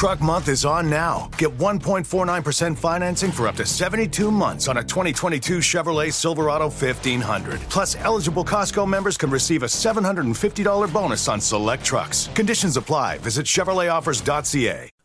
Truck Month is on now. Get 1.49% financing for up to 72 months on a 2022 Chevrolet Silverado 1500. Plus, eligible Costco members can receive a $750 bonus on select trucks. Conditions apply. Visit ChevroletOffers.ca.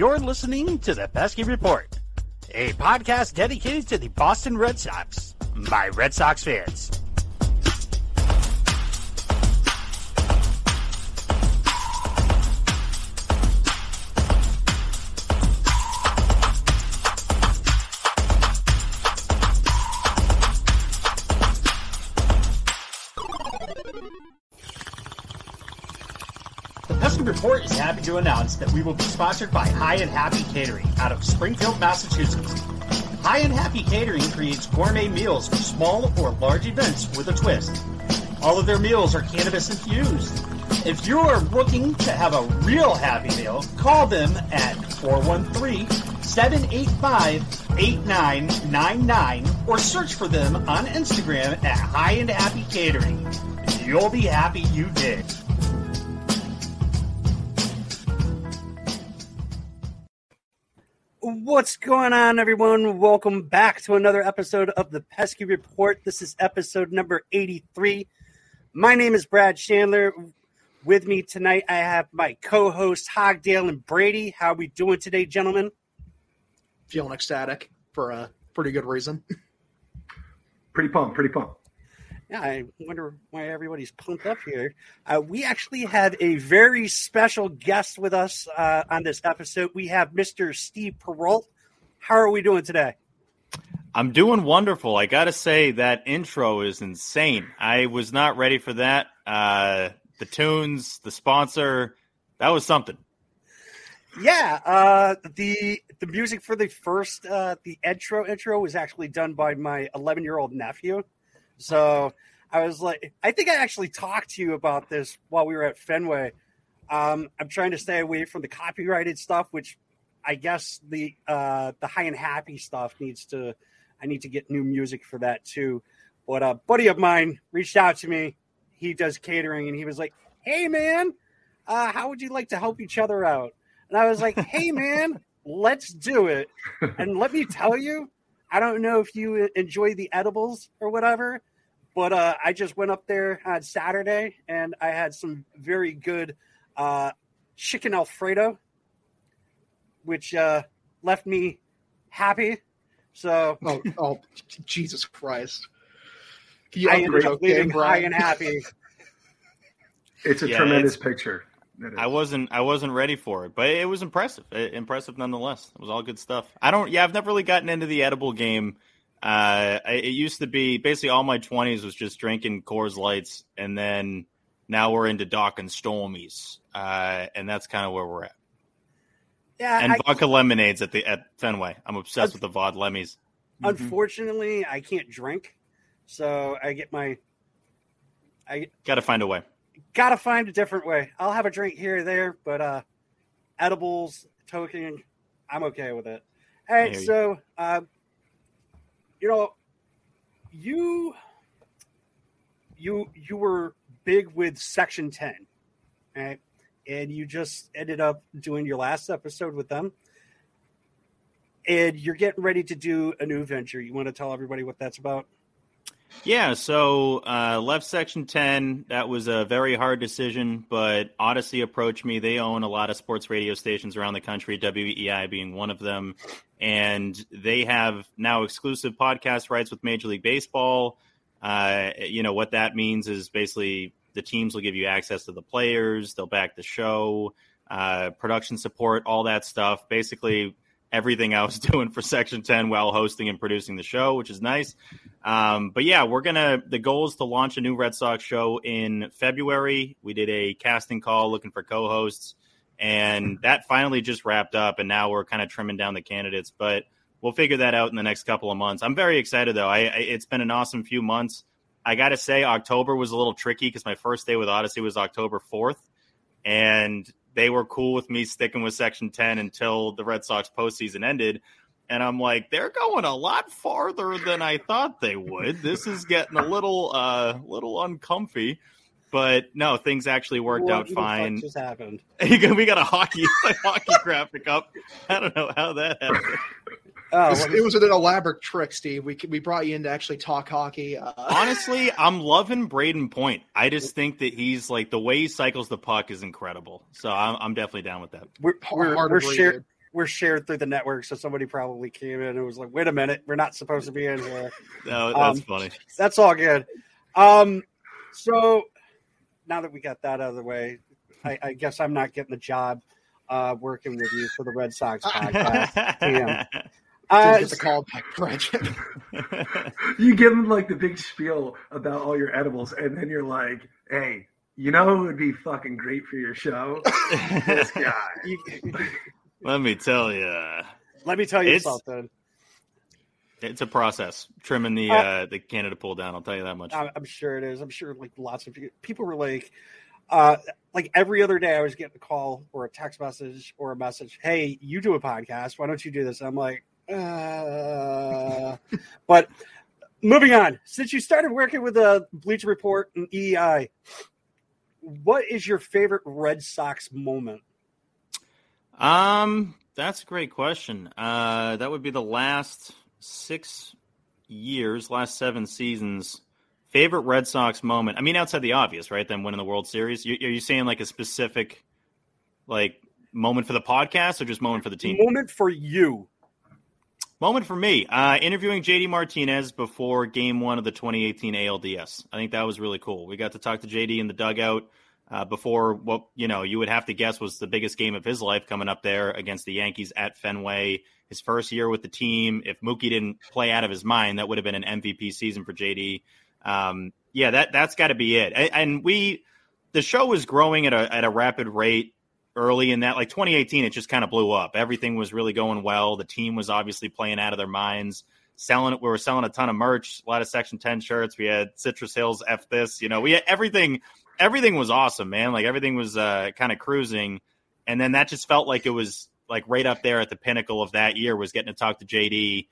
You're listening to the Pesky Report, a podcast dedicated to the Boston Red Sox by Red Sox fans. Report is happy to announce that we will be sponsored by High and Happy Catering out of Springfield, Massachusetts. High and Happy Catering creates gourmet meals for small or large events with a twist. All of their meals are cannabis infused. If you are looking to have a real happy meal, call them at 413-785-8999 or search for them on Instagram at High and Happy Catering. You'll be happy you did. What's going on, everyone? Welcome back to another episode of the Pesky Report. This is episode number 83. My name is Brad Chandler. With me tonight, I have my co host, Hogdale and Brady. How are we doing today, gentlemen? feeling ecstatic for a pretty good reason. Pretty pumped, pretty pumped. Yeah, I wonder why everybody's pumped up here. Uh, we actually have a very special guest with us uh, on this episode. We have Mr. Steve Perrault. How are we doing today? I'm doing wonderful. I got to say that intro is insane. I was not ready for that. Uh, the tunes, the sponsor, that was something. Yeah, uh, the the music for the first uh, the intro intro was actually done by my 11 year old nephew. So I was like, I think I actually talked to you about this while we were at Fenway. Um, I'm trying to stay away from the copyrighted stuff, which I guess the uh, the high and happy stuff needs to. I need to get new music for that too. But a buddy of mine reached out to me. He does catering, and he was like, "Hey, man, uh, how would you like to help each other out?" And I was like, "Hey, man, let's do it." And let me tell you, I don't know if you enjoy the edibles or whatever, but uh, I just went up there on Saturday and I had some very good uh, chicken Alfredo, which uh, left me happy. So Oh, oh Jesus Christ. Can you I ended up okay, leaving high and happy. It's a Yeah, tremendous it's- picture. I wasn't I wasn't ready for it, but it was impressive. Uh, impressive nonetheless. It was all good stuff. I don't yeah, I've never really gotten into the edible game. Uh, it used to be basically all my 20s was just drinking Coors Lights and then now we're into Doc and Stormies. Uh, and that's kind of where we're at. Yeah, And I, vodka lemonades at the at Fenway. I'm obsessed with the vod lemmies. unfortunately, I can't drink, so I get my. I Got to find a way. gotta find a different way. I'll have a drink here or there, but uh, edibles, token, I'm okay with it. All right, so uh, you know, you you you were big with Section Ten, right? And you just ended up doing your last episode with them, and you're getting ready to do a new venture. You want to tell everybody what that's about? Yeah, so uh, left section 10. That was a very hard decision, but Audacy approached me. They own a lot of sports radio stations around the country, WEEI being one of them. And they have now exclusive podcast rights with Major League Baseball. Uh, you know, what that means is basically the teams will give you access to the players, they'll back the show, uh, production support, all that stuff. Basically, everything I was doing for Section 10 while hosting and producing the show, which is nice. Um, but yeah, we're gonna. The goal is to launch a new Red Sox show in February. We did a casting call looking for co-hosts, and that finally just wrapped up. And now we're kind of trimming down the candidates, but we'll figure that out in the next couple of months. I'm very excited though. I, I it's been an awesome few months. I got to say, October was a little tricky because my first day with Audacy was October 4th, and they were cool with me sticking with Section 10 until the Red Sox postseason ended. And I'm like, they're going a lot farther than I thought they would. This is getting a little, uh, little uncomfy. But no, things actually worked What out fine. just happened? we got a hockey, a hockey graphic up. I don't know how that happened. Oh, It's- what it was an elaborate trick, Steve. We we brought you in to actually talk hockey. Uh, Honestly, I'm loving Brayden Point. I just think that he's like the way he cycles the puck is incredible. So I'm, I'm definitely down with that. we're we're, we're shared we're shared through the network, so somebody probably came in and was like, "Wait a minute, we're not supposed to be in here." No, that's Um, funny. That's all good. Um, so now that we got that out of the way, I, I guess I'm not getting the job uh, working with you for the Red Sox podcast. Damn. Didn't Uh, get the call back, Brett. You give them like the big spiel about all your edibles, and then you're like, "Hey, you know who would be fucking great for your show? this guy." Let me tell you, let me tell you It's- something. it's a process trimming the Uh, uh, the Canada pull down. I'll tell you that much. I'm, I'm sure it is. I'm sure like lots of people- people were like, uh, like every other day I was getting a call or a text message or a message. Hey, you do a podcast. Why don't you do this? And I'm like, uh, but moving on. Since you started working with the Bleacher Report and EI, what is your favorite Red Sox moment? Um, that's a great question. Uh, that would be the last six years, last seven seasons. Favorite Red Sox moment? I mean, outside the obvious, right? Them winning the World Series. You, are you saying like a specific, like moment for the podcast, or just moment for the team? Moment for you. Moment for me, uh, interviewing JD Martinez before game one of the 2018 ALDS. I think that was really cool. We got to talk to JD in the dugout uh, before what, you know, you would have to guess was the biggest game of his life coming up there against the Yankees at Fenway. His first year with the team. If Mookie didn't play out of his mind, that would have been an MVP season for JD. Um, yeah, that, that's got to be it. And, and we, the show was growing at a, at a rapid rate early in that like 2018 it just kind of blew up. Everything was really going well. The team was obviously playing out of their minds selling we were selling a ton of merch a lot of section 10 shirts. We had citrus hills f this you know we had everything everything was awesome man. Like everything was uh, kind of cruising. And then that just felt like it was like right up there at the pinnacle of that year was getting to talk to jd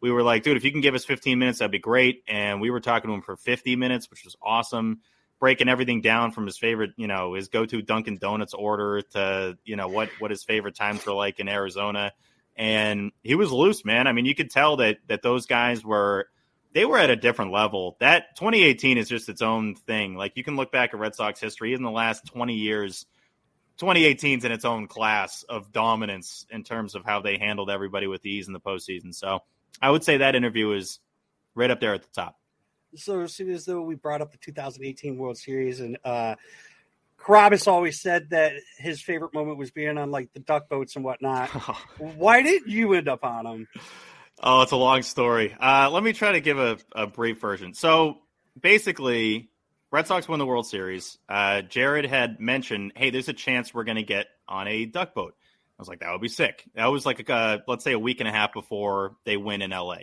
we were like dude if you can give us 15 minutes that'd be great. And we were talking to him for 50 minutes which was awesome breaking everything down from his favorite, you know, his go-to Dunkin' Donuts order to, you know, what what his favorite times were like in Arizona. And he was loose, man. I mean, you could tell that that those guys were they were at a different level. That 2018 is just its own thing. Like you can look back at Red Sox history in the last 20 years. 2018 is in its own class of dominance in terms of how they handled everybody with ease in the postseason. So I would say that interview is right up there at the top. So as soon as though we brought up the 2018 World Series and uh Carabas always said that his favorite moment was being on like the duck boats and whatnot. Why did you end up on them? Oh, it's a long story. Uh, let me try to give a, a brief version. So basically, Red Sox won the World Series. Uh, Jared had mentioned, hey, there's a chance we're going to get on a duck boat. I was like, that would be sick. That was like, a, let's say, a week and a half before they win in LA.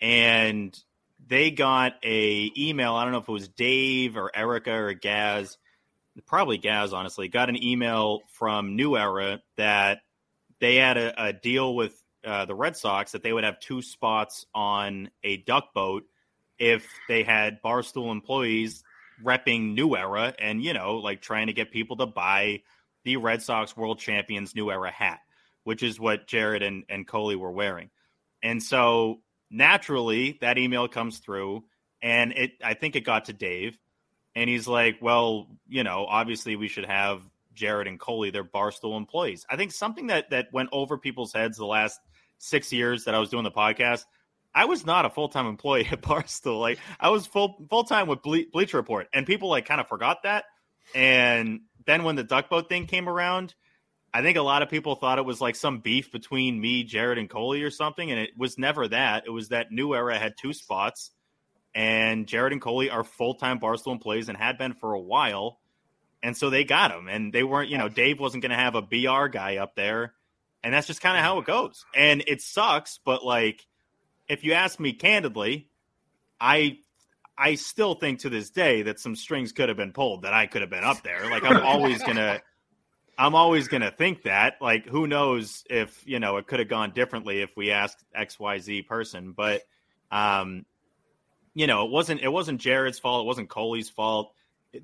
And they got a email. I don't know if it was Dave or Erica or Gaz, probably Gaz, honestly, got an email from New Era that they had a, a deal with uh, the Red Sox that they would have two spots on a duck boat if they had Barstool employees repping New Era and, you know, like trying to get people to buy the Red Sox World Champions New Era hat, which is what Jared and, and Coley were wearing. And so naturally that email comes through and it I think it got to Dave and he's like, Well, you know, obviously we should have Jared and Coley, they're Barstool employees. I think something that that went over people's heads the last six years that I was doing the podcast, I was not a full time employee at Barstool. Like I was full full time with Ble- Bleacher Report, and people like kind of forgot that. And then when the duck boat thing came around, I think a lot of people thought it was like some beef between me, Jared, and Coley or something, and it was never that. It was that New Era had two spots, and Jared and Coley are full time Barstool employees and had been for a while, and so they got him. And they weren't, you know, Dave wasn't going to have a BR guy up there, and that's just kind of how it goes. And it sucks, but like, if you ask me candidly, I I still think to this day that some strings could have been pulled that I could have been up there. Like I'm always gonna I'm always gonna think that. Like who knows if, you know, it could have gone differently if we asked XYZ person. But um, you know, it wasn't it wasn't Jared's fault, it wasn't Coley's fault.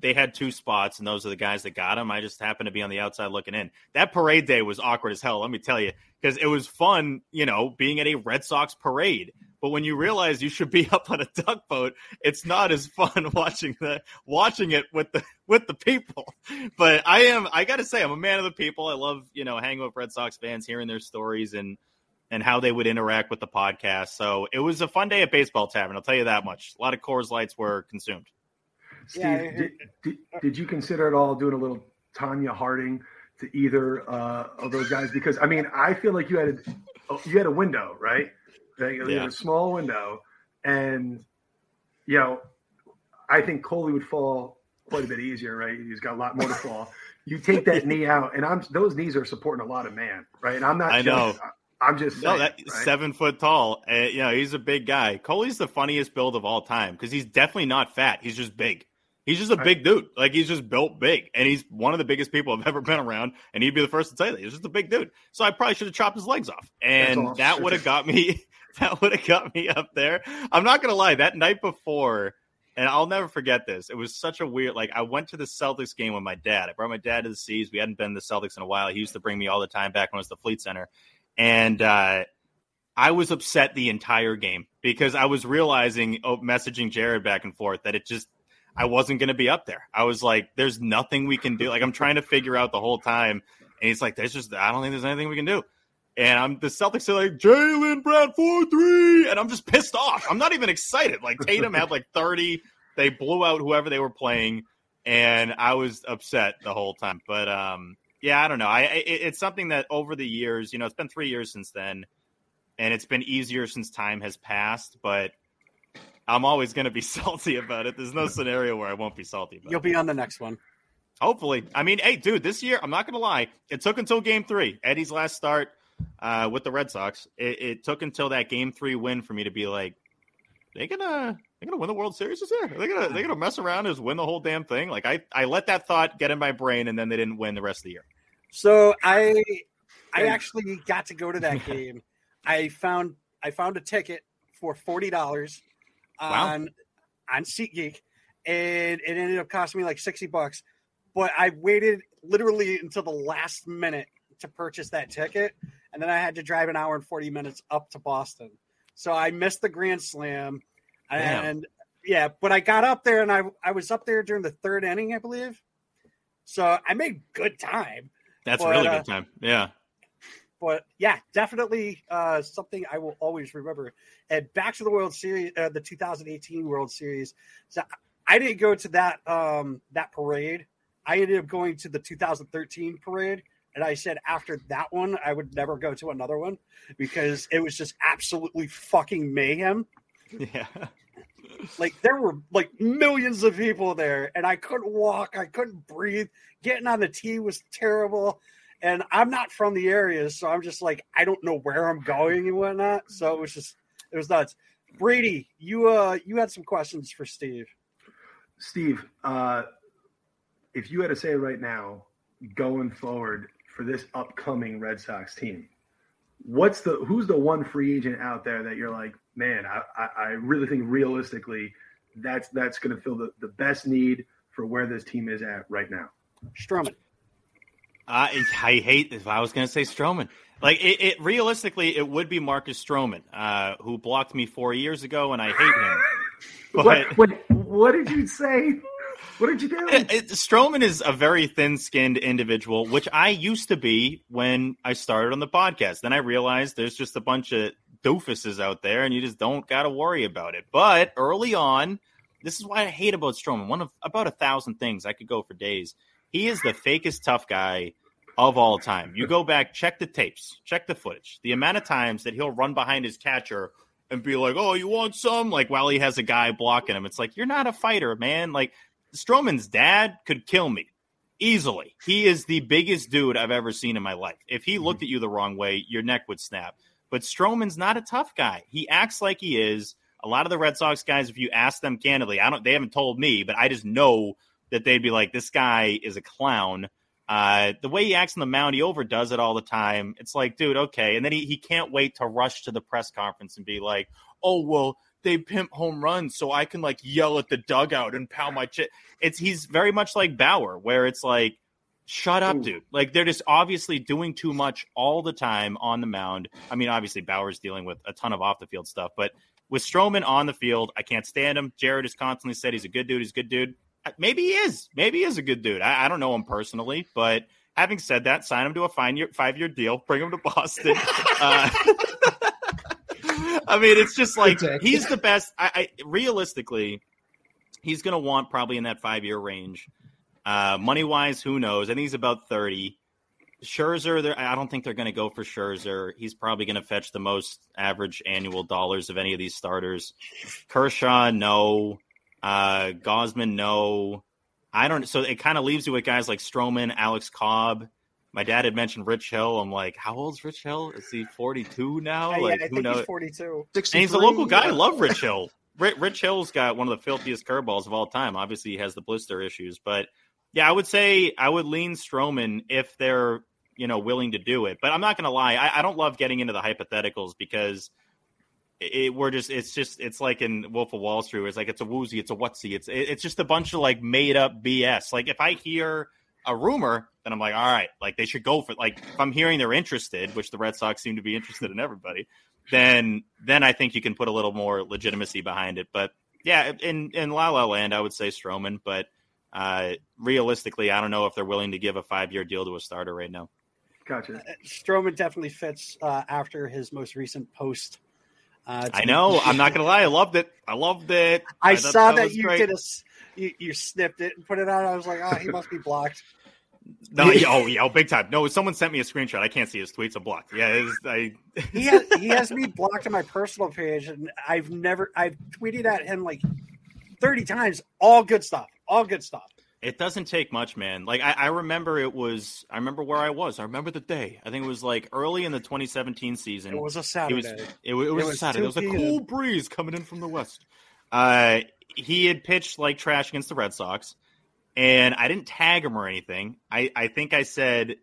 They had two spots, and those are the guys that got them. I just happened to be on the outside looking in. That parade day was awkward as hell, let me tell you, because it was fun, you know, being at a Red Sox parade but when you realize you should be up on a duck boat, it's not as fun watching the watching it with the with the people. But I am I got to say I'm a man of the people. I love you know hanging with Red Sox fans, hearing their stories and and how they would interact with the podcast. So it was a fun day at Baseball Tavern. I'll tell you that much. A lot of Coors Lights were consumed. Steve, yeah, did, did, did you consider at all doing a little Tonya Harding to either uh, of those guys? Because I mean, I feel like you had a, you had a window, right? They, yeah. a small window, and you know, I think Coley would fall quite a bit easier, right? He's got a lot more to fall. You take that knee out, and I'm those knees are supporting a lot of man, right? And I'm not. I know. I'm just saying, no, that right? seven foot tall. Uh, you know, he's a big guy. Coley's the funniest build of all time because he's definitely not fat. He's just big. He's just a big dude. Like he's just built big, and he's one of the biggest people I've ever been around. And he'd be the first to say that he's just a big dude. So I probably should have chopped his legs off, and awesome. that would have got me. that would have got me up there. I'm not gonna lie, that night before, and I'll never forget this. It was such a weird like I went to the Celtics game with my dad. I brought my dad to the Seas. We hadn't been to the Celtics in a while. He used to bring me all the time back when it was the Fleet Center. And uh I was upset the entire game because I was realizing, oh, messaging Jared back and forth that it just I wasn't going to be up there. I was like, "There's nothing we can do." Like I'm trying to figure out the whole time, and he's like, "There's just I don't think there's anything we can do." And I'm the Celtics are like Jalen four three, and I'm just pissed off. I'm not even excited. Like Tatum had like 30. They blew out whoever they were playing, and I was upset the whole time. But um, yeah, I don't know. I it, it's something that over the years, you know, it's been three years since then, and it's been easier since time has passed. But I'm always going to be salty about it. There's no scenario where I won't be salty. About You'll it. be on the next one. Hopefully. I mean, hey, dude, this year, I'm not going to lie. It took until game three, Eddie's last start uh, with the Red Sox. It, it, took until that game three win for me to be like, they gonna they gonna win the World Series this year? Are they gonna they gonna mess around and just win the whole damn thing? Like I I let that thought get in my brain, and then they didn't win the rest of the year. So I I actually got to go to that game. I found I found a ticket for forty dollars wow. on SeatGeek, and it ended up costing me like sixty bucks. But I waited literally until the last minute to purchase that ticket, and then I had to drive an hour and 40 minutes up to Boston. So I missed the Grand Slam. Damn. And yeah, but I got up there and I I was up there during the third inning, I believe. So I made good time. That's but, really uh, good time. Yeah. But yeah, definitely uh, something I will always remember. And back to the World Series, uh, the 2018 World Series. So I didn't go to that um, that parade. I ended up going to the 2013 parade and I said after that one, I would never go to another one because it was just absolutely fucking mayhem. Yeah. like there were like millions of people there, and I couldn't walk, I couldn't breathe. Getting on the tee was terrible. And I'm not from the area, so I'm just like, I don't know where I'm going and whatnot. So it was just it was nuts. Brady, you uh you had some questions for Steve. Steve, uh if you had to say right now, going forward, for this upcoming Red Sox team? What's the who's the one free agent out there that you're like, man, I, I, I really think realistically that's that's going to fill the, the best need for where this team is at right now. Stroman. I I hate if I was going to say Stroman. Like it, it, realistically, it would be Marcus Stroman, uh, who blocked me four years ago, and I hate him. But what, what, what did you say? What did you do? It, it, Stroman is a very thin-skinned individual, which I used to be when I started on the podcast. Then I realized there's just a bunch of doofuses out there, and you just don't got to worry about it. But early on, this is why I hate about Stroman. One of about a thousand things I could go for days. He is the fakest tough guy of all time. You go back, check the tapes, check the footage. The amount of times that he'll run behind his catcher and be like, "Oh, you want some?" Like while he has a guy blocking him, it's like you're not a fighter, man. Like Stroman's dad could kill me easily. He is the biggest dude I've ever seen in my life. If he looked mm-hmm. at you the wrong way, your neck would snap. But Stroman's not a tough guy. He acts like he is. A lot of the Red Sox guys, if you ask them candidly, I don't. They haven't told me, but I just know that they'd be like, "This guy is a clown." Uh, the way he acts on the mound, he overdoes it all the time. It's like, dude, okay. And then he, he can't wait to rush to the press conference and be like, oh, well, they pimp home runs so I can like yell at the dugout and pound my chest. It's he's very much like Bauer, where it's like, shut up, Ooh. dude. Like they're just obviously doing too much all the time on the mound. I mean, obviously Bauer's dealing with a ton of off the field stuff, but with Stroman on the field, I can't stand him. Jared has constantly said he's a good dude. He's a good dude. Maybe he is. Maybe he is a good dude. I, I don't know him personally, but having said that, sign him to a five year five year deal. Bring him to Boston. uh, I mean, it's just like he's the best. I, I realistically, he's going to want probably in that five year range. Uh, money wise, who knows? I think he's about thirty. Scherzer, I don't think they're going to go for Scherzer. He's probably going to fetch the most average annual dollars of any of these starters. Kershaw, no. Uh, Gausman, no. I don't. So it kind of leaves you with guys like Stroman, Alex Cobb. My dad had mentioned Rich Hill. I'm like, how old's Rich Hill? Is he 42 now? Yeah, like, yeah, I who think knows? he's 42. And he's a local guy. I love Rich Hill. Rich Hill's got one of the filthiest curveballs of all time. Obviously, he has the blister issues, but yeah, I would say I would lean Stroman if they're you know willing to do it. But I'm not going to lie, I, I, don't love getting into the hypotheticals because it, we're just it's just it's like in Wolf of Wall Street. It's like it's a woozy, it's a whatsy. It's it's just a bunch of like made up BS. Like if I hear a rumor, then I'm like, all right, like they should go for like if I'm hearing they're interested, which the Red Sox seem to be interested in everybody, then then I think you can put a little more legitimacy behind it. But yeah, in in La La Land, I would say Stroman, but uh, realistically, I don't know if they're willing to give a five year deal to a starter right now. Gotcha. Uh, Stroman definitely fits uh, after his most recent post uh, I know. I'm not gonna lie. I loved it. I loved it. I, I saw that, that you great. did a you, you, snipped it and put it out. I was like, oh, he must be blocked. No, oh yeah, oh, big time. No, someone sent me a screenshot. I can't see his tweets. I'm blocked. Yeah, I. he has he has me blocked on my personal page, and I've never I've tweeted at him like thirty times. All good stuff. All good stuff. It doesn't take much, man. Like I, I, remember it was I remember where I was. I remember the day. I think it was like early in the 2017 season. It was a Saturday. It was, it, it was, it was a Saturday. It was a cool breeze coming in from the west. Uh, he had pitched like trash against the Red Sox, and I didn't tag him or anything. I, I think I said,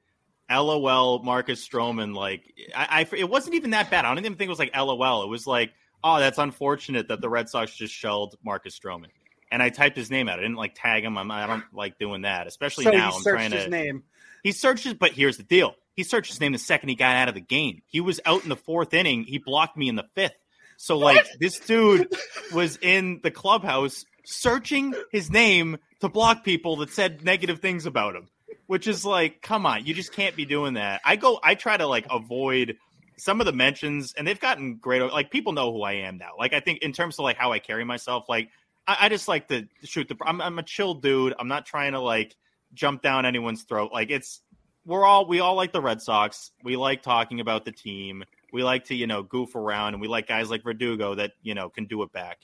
"LOL, Marcus Stroman." Like I, I, it wasn't even that bad. I don't even think it was like LOL. It was like, "Oh, that's unfortunate that the Red Sox just shelled Marcus Stroman." And I typed his name out. I didn't like tag him. I'm, I do not like doing that, especially so now. I'm trying to. His name. He searches, but here's the deal: he searched his name the second he got out of the game. He was out in the fourth inning. He blocked me in the fifth. So like this dude was in the clubhouse searching his name to block people that said negative things about him. Which is like, come on, you just can't be doing that. I go, I try to like avoid some of the mentions, and they've gotten great. Like people know who I am now. Like I think in terms of like how I carry myself, like I, I just like to shoot the. I'm, I'm a chill dude. I'm not trying to like jump down anyone's throat. Like it's we're all we all like the Red Sox. We like talking about the team. We like to you know goof around, and we like guys like Verdugo that you know can do it back.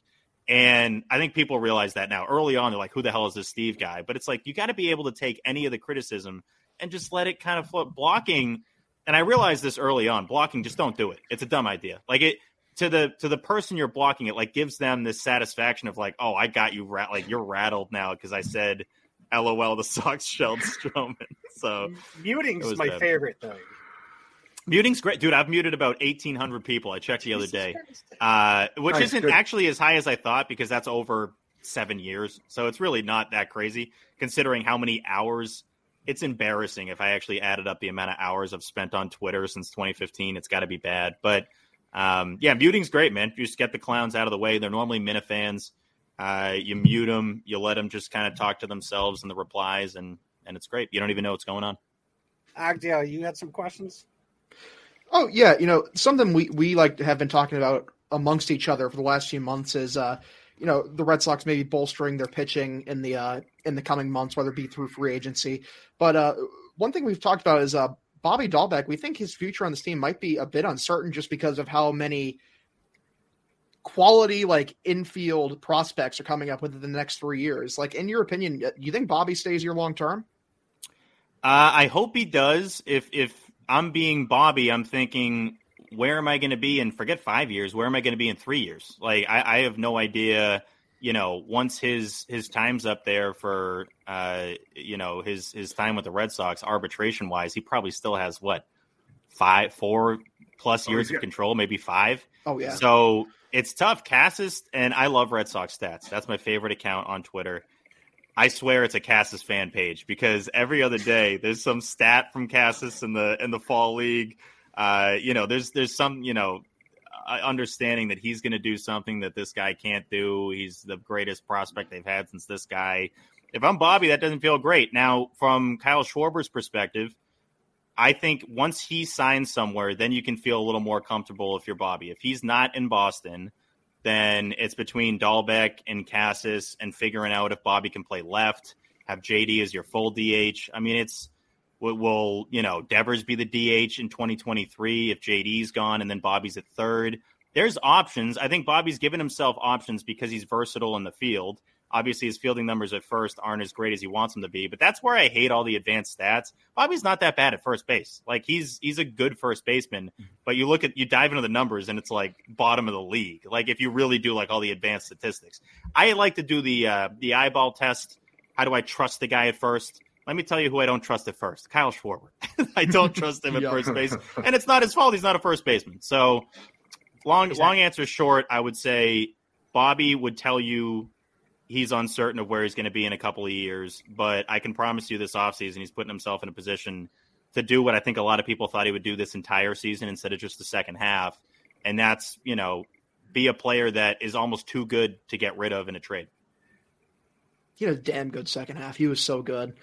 And I think people realize that now. Early on, they're like, "Who the hell is this Steve guy?" But it's like you got to be able to take any of the criticism and just let it kind of float. Blocking, and I realized this early on. Blocking, just don't do it. It's a dumb idea. Like it, to the to the person you're blocking it like gives them this satisfaction of like oh i got you rat like you're rattled now because i said lol the sox shelled Stroman so muting's my bad. favorite thing muting's great. Dude i've muted about 1800 people. I checked the other day. Uh, which nice, isn't good. actually as high as i thought because that's over seven years. So it's really not that crazy considering how many hours. It's embarrassing if i actually added up the amount of hours i've spent on twitter since 2015 it's got to be bad. But um, yeah, muting's great, man. You just get the clowns out of the way. They're normally Minifans. Uh, you mute them, you let them just kind of talk to themselves in the replies, and and it's great. You don't even know what's going on. Agdale, you had some questions. Oh yeah, you know something we we like have been talking about amongst each other for the last few months is uh you know the Red Sox maybe bolstering their pitching in the uh in the coming months, whether it be through free agency. But uh one thing we've talked about is uh Bobby Dalbec, We think his future on this team might be a bit uncertain just because of how many quality like infield prospects are coming up within the next three years. Like in your opinion, you think Bobby stays here long term? Uh, I hope he does. If if I'm being Bobby, I'm thinking, where am I going to be And Forget five years. Where am I going to be in three years? Like I, I have no idea. You know, once his his time's up there for uh, you know his his time with the Red Sox, arbitration wise, he probably still has what five, four plus years oh, of control, maybe five. Oh yeah. So it's tough. Casas and I love Red Sox stats. That's my favorite account on Twitter. I swear it's a Casas fan page because every other day there's some stat from Casas in the in the fall league. Uh, you know, there's there's some you know understanding that he's going to do something that this guy can't do. He's the greatest prospect they've had since this guy. If I'm Bobby, that doesn't feel great. Now, from Kyle Schwarber's perspective, I think once he signs somewhere, then you can feel a little more comfortable if you're Bobby. If he's not in Boston, then it's between Dalbec and Casas and figuring out if Bobby can play left, have JD as your full DH. I mean, it's will, will you know Devers be the DH in 2023 if JD's gone and then Bobby's at third. There's options. I think Bobby's given himself options because he's versatile in the field. Obviously, his fielding numbers at first aren't as great as he wants them to be, but that's where I hate all the advanced stats. Bobby's not that bad at first base. Like he's he's a good first baseman, but you look at you dive into the numbers and it's like bottom of the league. Like if you really do like all the advanced statistics, I like to do the uh, the eyeball test. How do I trust the guy at first? Let me tell you who I don't trust at first. Kyle Schwarber. I don't trust him at first base, and it's not his fault. He's not a first baseman. So long long answer short, I would say Bobby would tell you he's uncertain of where he's going to be in a couple of years. But I can promise you this offseason, he's putting himself in a position to do what I think a lot of people thought he would do this entire season instead of just the second half. And that's, you know, be a player that is almost too good to get rid of in a trade. He had a damn good second half. He was so good.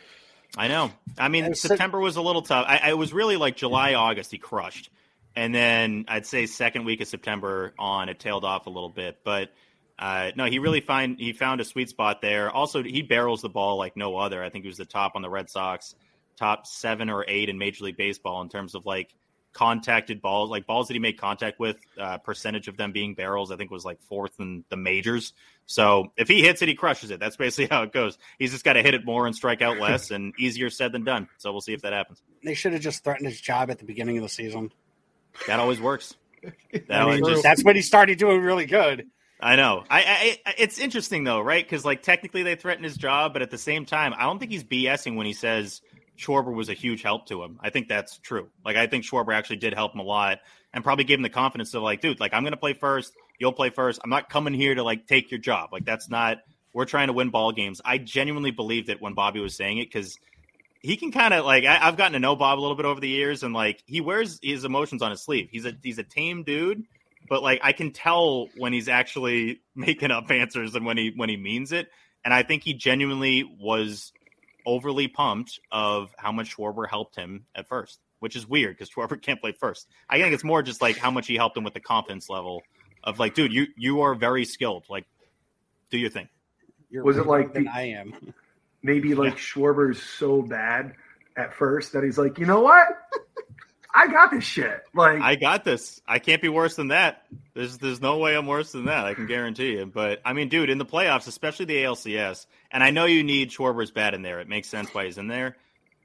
I know. I mean, September was a little tough. I, I was really like July, August, he crushed. And then I'd say second week of September on, it tailed off a little bit. But uh, no, he really find he found a sweet spot there. Also, he barrels the ball like no other. I think he was the top on the Red Sox, top seven or eight in Major League Baseball in terms of like contacted balls, like balls that he made contact with. Uh, percentage of them being barrels, I think was like fourth in the majors. So if he hits it, he crushes it. That's basically how it goes. He's just got to hit it more and strike out less, and easier said than done. So we'll see if that happens. They should have just threatened his job at the beginning of the season. That always works. That I mean, just, that's when he started doing really good. I know. I, I it's interesting though, right? Because like technically they threatened his job, but at the same time, I don't think he's BSing when he says Schwarber was a huge help to him. I think that's true. Like I think Schwarber actually did help him a lot, and probably gave him the confidence of like, dude, like I'm gonna play first, you'll play first. I'm not coming here to like take your job. Like that's not. We're trying to win ball games. I genuinely believed it when Bobby was saying it because he can kind of like I, have gotten to know Bob a little bit over the years, and like he wears his emotions on his sleeve. He's a he's a tame dude but like I can tell when he's actually making up answers and when he when he means it. And I think he genuinely was overly pumped of how much Schwarber helped him at first, which is weird because Schwarber can't play first. I think it's more just like how much he helped him with the confidence level of like, dude, you you are very skilled. Like, do your thing. You're was it like the, I am? Maybe like yeah. Schwarber's so bad at first that he's like, you know what? I got this shit. Like I got this. I can't be worse than that. There's there's no way I'm worse than that. I can guarantee you. But I mean, dude, in the playoffs, especially the ALCS, and I know you need Schwarber's bat in there. It makes sense why he's in there.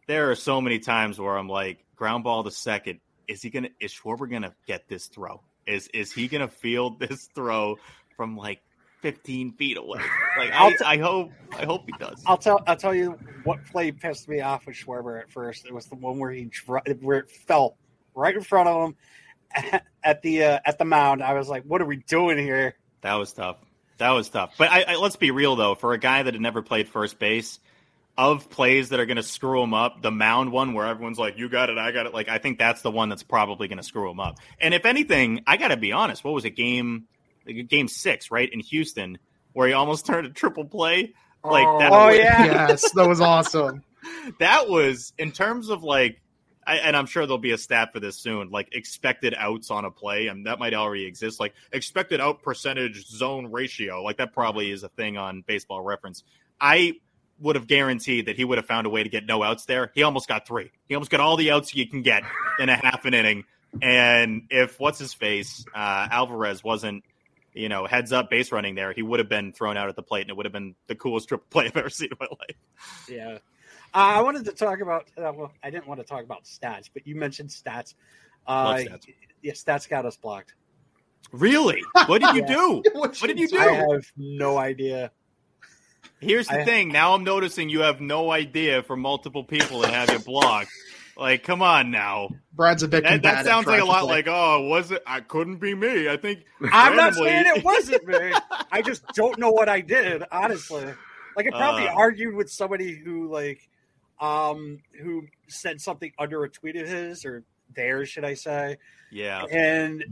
There are so many times where I'm like, ground ball to second. Is he gonna? Is Schwarber gonna get this throw? Is is he gonna field this throw from like 15 feet away. Like I, t- I, hope, I hope he does. I'll tell, I'll tell you what play pissed me off with Schwarber at first. It was the one where he where it fell right in front of him at the uh, at the mound. I was like, what are we doing here? That was tough. That was tough. But I, I, let's be real though. For a guy that had never played first base, of plays that are going to screw him up, the mound one where everyone's like, "You got it, I got it." Like I think that's the one that's probably going to screw him up. And if anything, I got to be honest. What was it? Game game six, right in Houston, where he almost turned a triple play. Like oh, that. Oh was, yeah, yes, that was awesome. that was in terms of like I, and I'm sure there'll be a stat for this soon, like expected outs on a play, and that might already exist. Like expected out percentage zone ratio, like that probably is a thing on Baseball Reference. I would have guaranteed that he would have found a way to get no outs there. He almost got three. He almost got all the outs you can get in a half an inning. And if what's his face uh, Alvarez wasn't, you know, heads up base running there, he would have been thrown out at the plate, and it would have been the coolest triple play I've ever seen in my life. Yeah. Uh, I wanted to talk about. Uh, well, I didn't want to talk about stats, but you mentioned stats. Uh, stats. Yeah, stats got us blocked. Really? What did you Yeah. do? What What did you do? I have no idea. Here's the I- thing. Now I'm noticing you have no idea for multiple people that have you blocked. Like, come on now. Brad's a bit That, that sounds like a lot like, oh, was it? I couldn't be me. I think I'm not saying it wasn't me. I just don't know what I did, honestly. Like I probably Uh. argued with somebody who like um who said something under a tweet of his or theirs, should I say? Yeah. And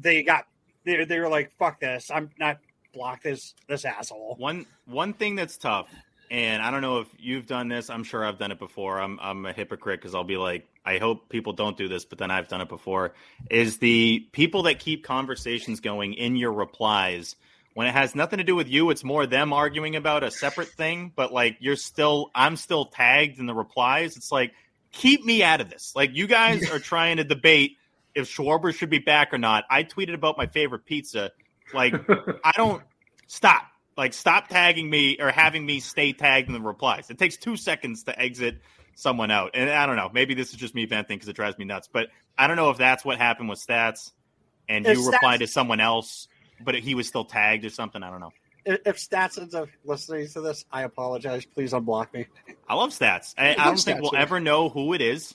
they got they they were like, fuck this. I'm not block this this asshole. One one thing that's tough, and I don't know if you've done this. I'm sure I've done it before. I'm I'm a hypocrite because I'll be like, I hope people don't do this, but then I've done it before. Is the people that keep conversations going in your replies when it has nothing to do with you? It's more them arguing about a separate thing, but like you're still, I'm still tagged in the replies. It's like keep me out of this. Like you guys are trying to debate if Schwarber should be back or not. I tweeted about my favorite pizza. Like I don't stop. Like stop tagging me or having me stay tagged in the replies. It takes two seconds to exit someone out. And I don't know. Maybe this is just me venting because it drives me nuts. But I don't know if that's what happened with stats and If you Stats- replied to someone else, but he was still tagged or something. I don't know. If if stats ends up listening to this, I apologize. Please unblock me. I love stats. I, I love don't think we'll yeah. ever know who it is.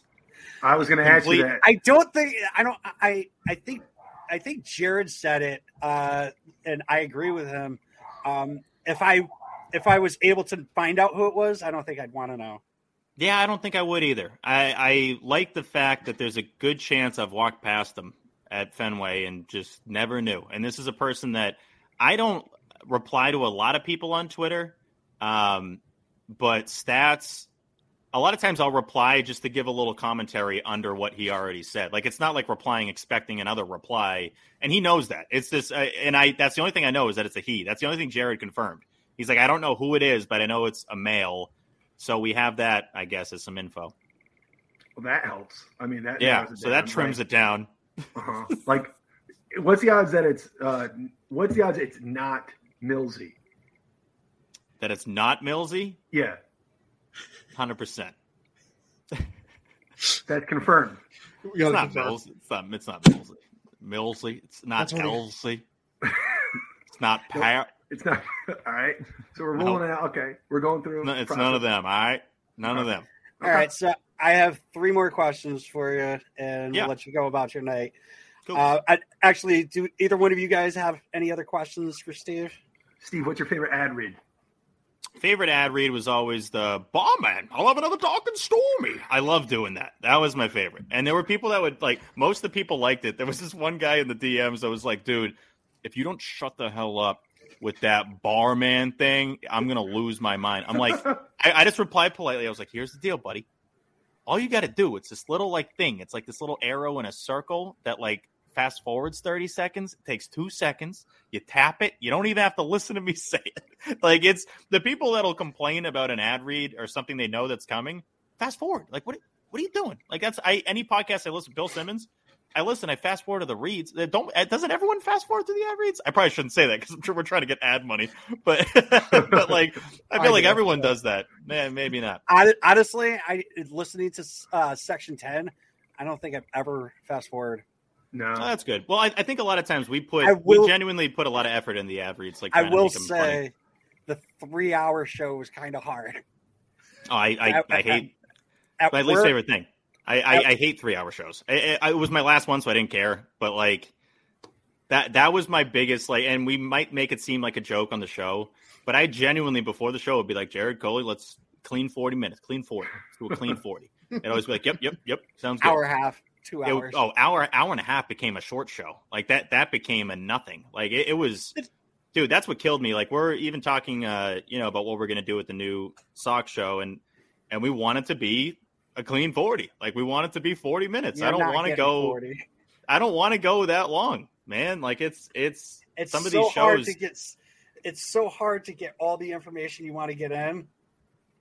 I was going to ask you that. I don't think I don't I I think I think Jared said it, uh, and I agree with him. Um, if I if I was able to find out who it was, I don't think I'd want to know. Yeah, I don't think I would either. I, I like the fact that there's a good chance I've walked past them at Fenway and just never knew. And this is a person that I don't reply to a lot of people on Twitter, um, but stats. A lot of times I'll reply just to give a little commentary under what he already said. Like it's not like replying expecting another reply, and he knows that. It's this, uh, and I. That's the only thing I know is that it's a he. That's the only thing Jared confirmed. He's like, I don't know who it is, but I know it's a male. So we have that, I guess, as some info. Well, that helps. I mean, that Yeah, so that trims like, it down. uh-huh. Like, what's the odds that it's uh, what's the odds it's not Millsy? That it's not Millsy, Yeah, hundred percent. that's confirmed. We not. Mills. It's not. It's not Millsy. Millsy. It's not That's Elsie. It's not Pat. It's not all right. So we're No. rolling it out. Okay, we're going through. No, it's process. none of them. All right, none of them. All right, so I have three more questions for you, and Yeah. we'll let you go about your night. Cool. Uh, I, actually, do either one of you guys have any other questions for Steve? Steve, what's your favorite ad read? Favorite ad read was always the Barman. I'll have another dark and stormy. I love doing that. That was my favorite. And there were people that would like. Most of the people liked it. There was this one guy in the DMs that was like, "Dude, if you don't shut the hell up with that barman thing, I'm gonna lose my mind." I'm like, I, I just replied politely. I was like, "Here's the deal, buddy. All you got to do it's this little like thing. It's like this little arrow in a circle that like fast forwards 30 seconds. It takes two seconds. You tap it. You don't even have to listen to me say it. like it's the people that'll complain about an ad read or something they know that's coming. Fast forward. Like what? What are you doing? Like that's I any podcast I listen. Bill Simmons. I listen. I fast forward to the reads. Don't doesn't everyone fast forward to the ad reads? I probably shouldn't say that because I'm sure we're trying to get ad money. But but like I feel I like do. everyone does that. Man, maybe not. I, honestly, I listening to uh, section ten. I don't think I've ever fast forward. No, Oh, that's good. Well, I, I think a lot of times we put will- we genuinely put a lot of effort in the ad reads. Like I will make them funny. say, the three-hour show was kind of hard. Oh, I I, At- I hate At my least work- favorite thing. I, I, I hate three hour shows. I, I, it was my last one, so I didn't care. But like that that was my biggest like, and we might make it seem like a joke on the show, but I genuinely before the show would be like, Jared Coley, let's clean forty minutes, clean forty, let's do a clean forty. It'd always be like, yep, yep, yep, sounds good. hour half, two It- hours. oh, hour hour and a half became a short show. Like that that became a nothing. Like it, it was dude, that's what killed me. Like we're even talking uh, you know, about what we're gonna do with the new Sox show and and we want it to be a clean 40. Like we want it to be 40 minutes. You're I don't want to go 40. I don't want to go that long, man. Like it's it's It's some of so these hard shows to get. It's so hard to get all the information you want to get in,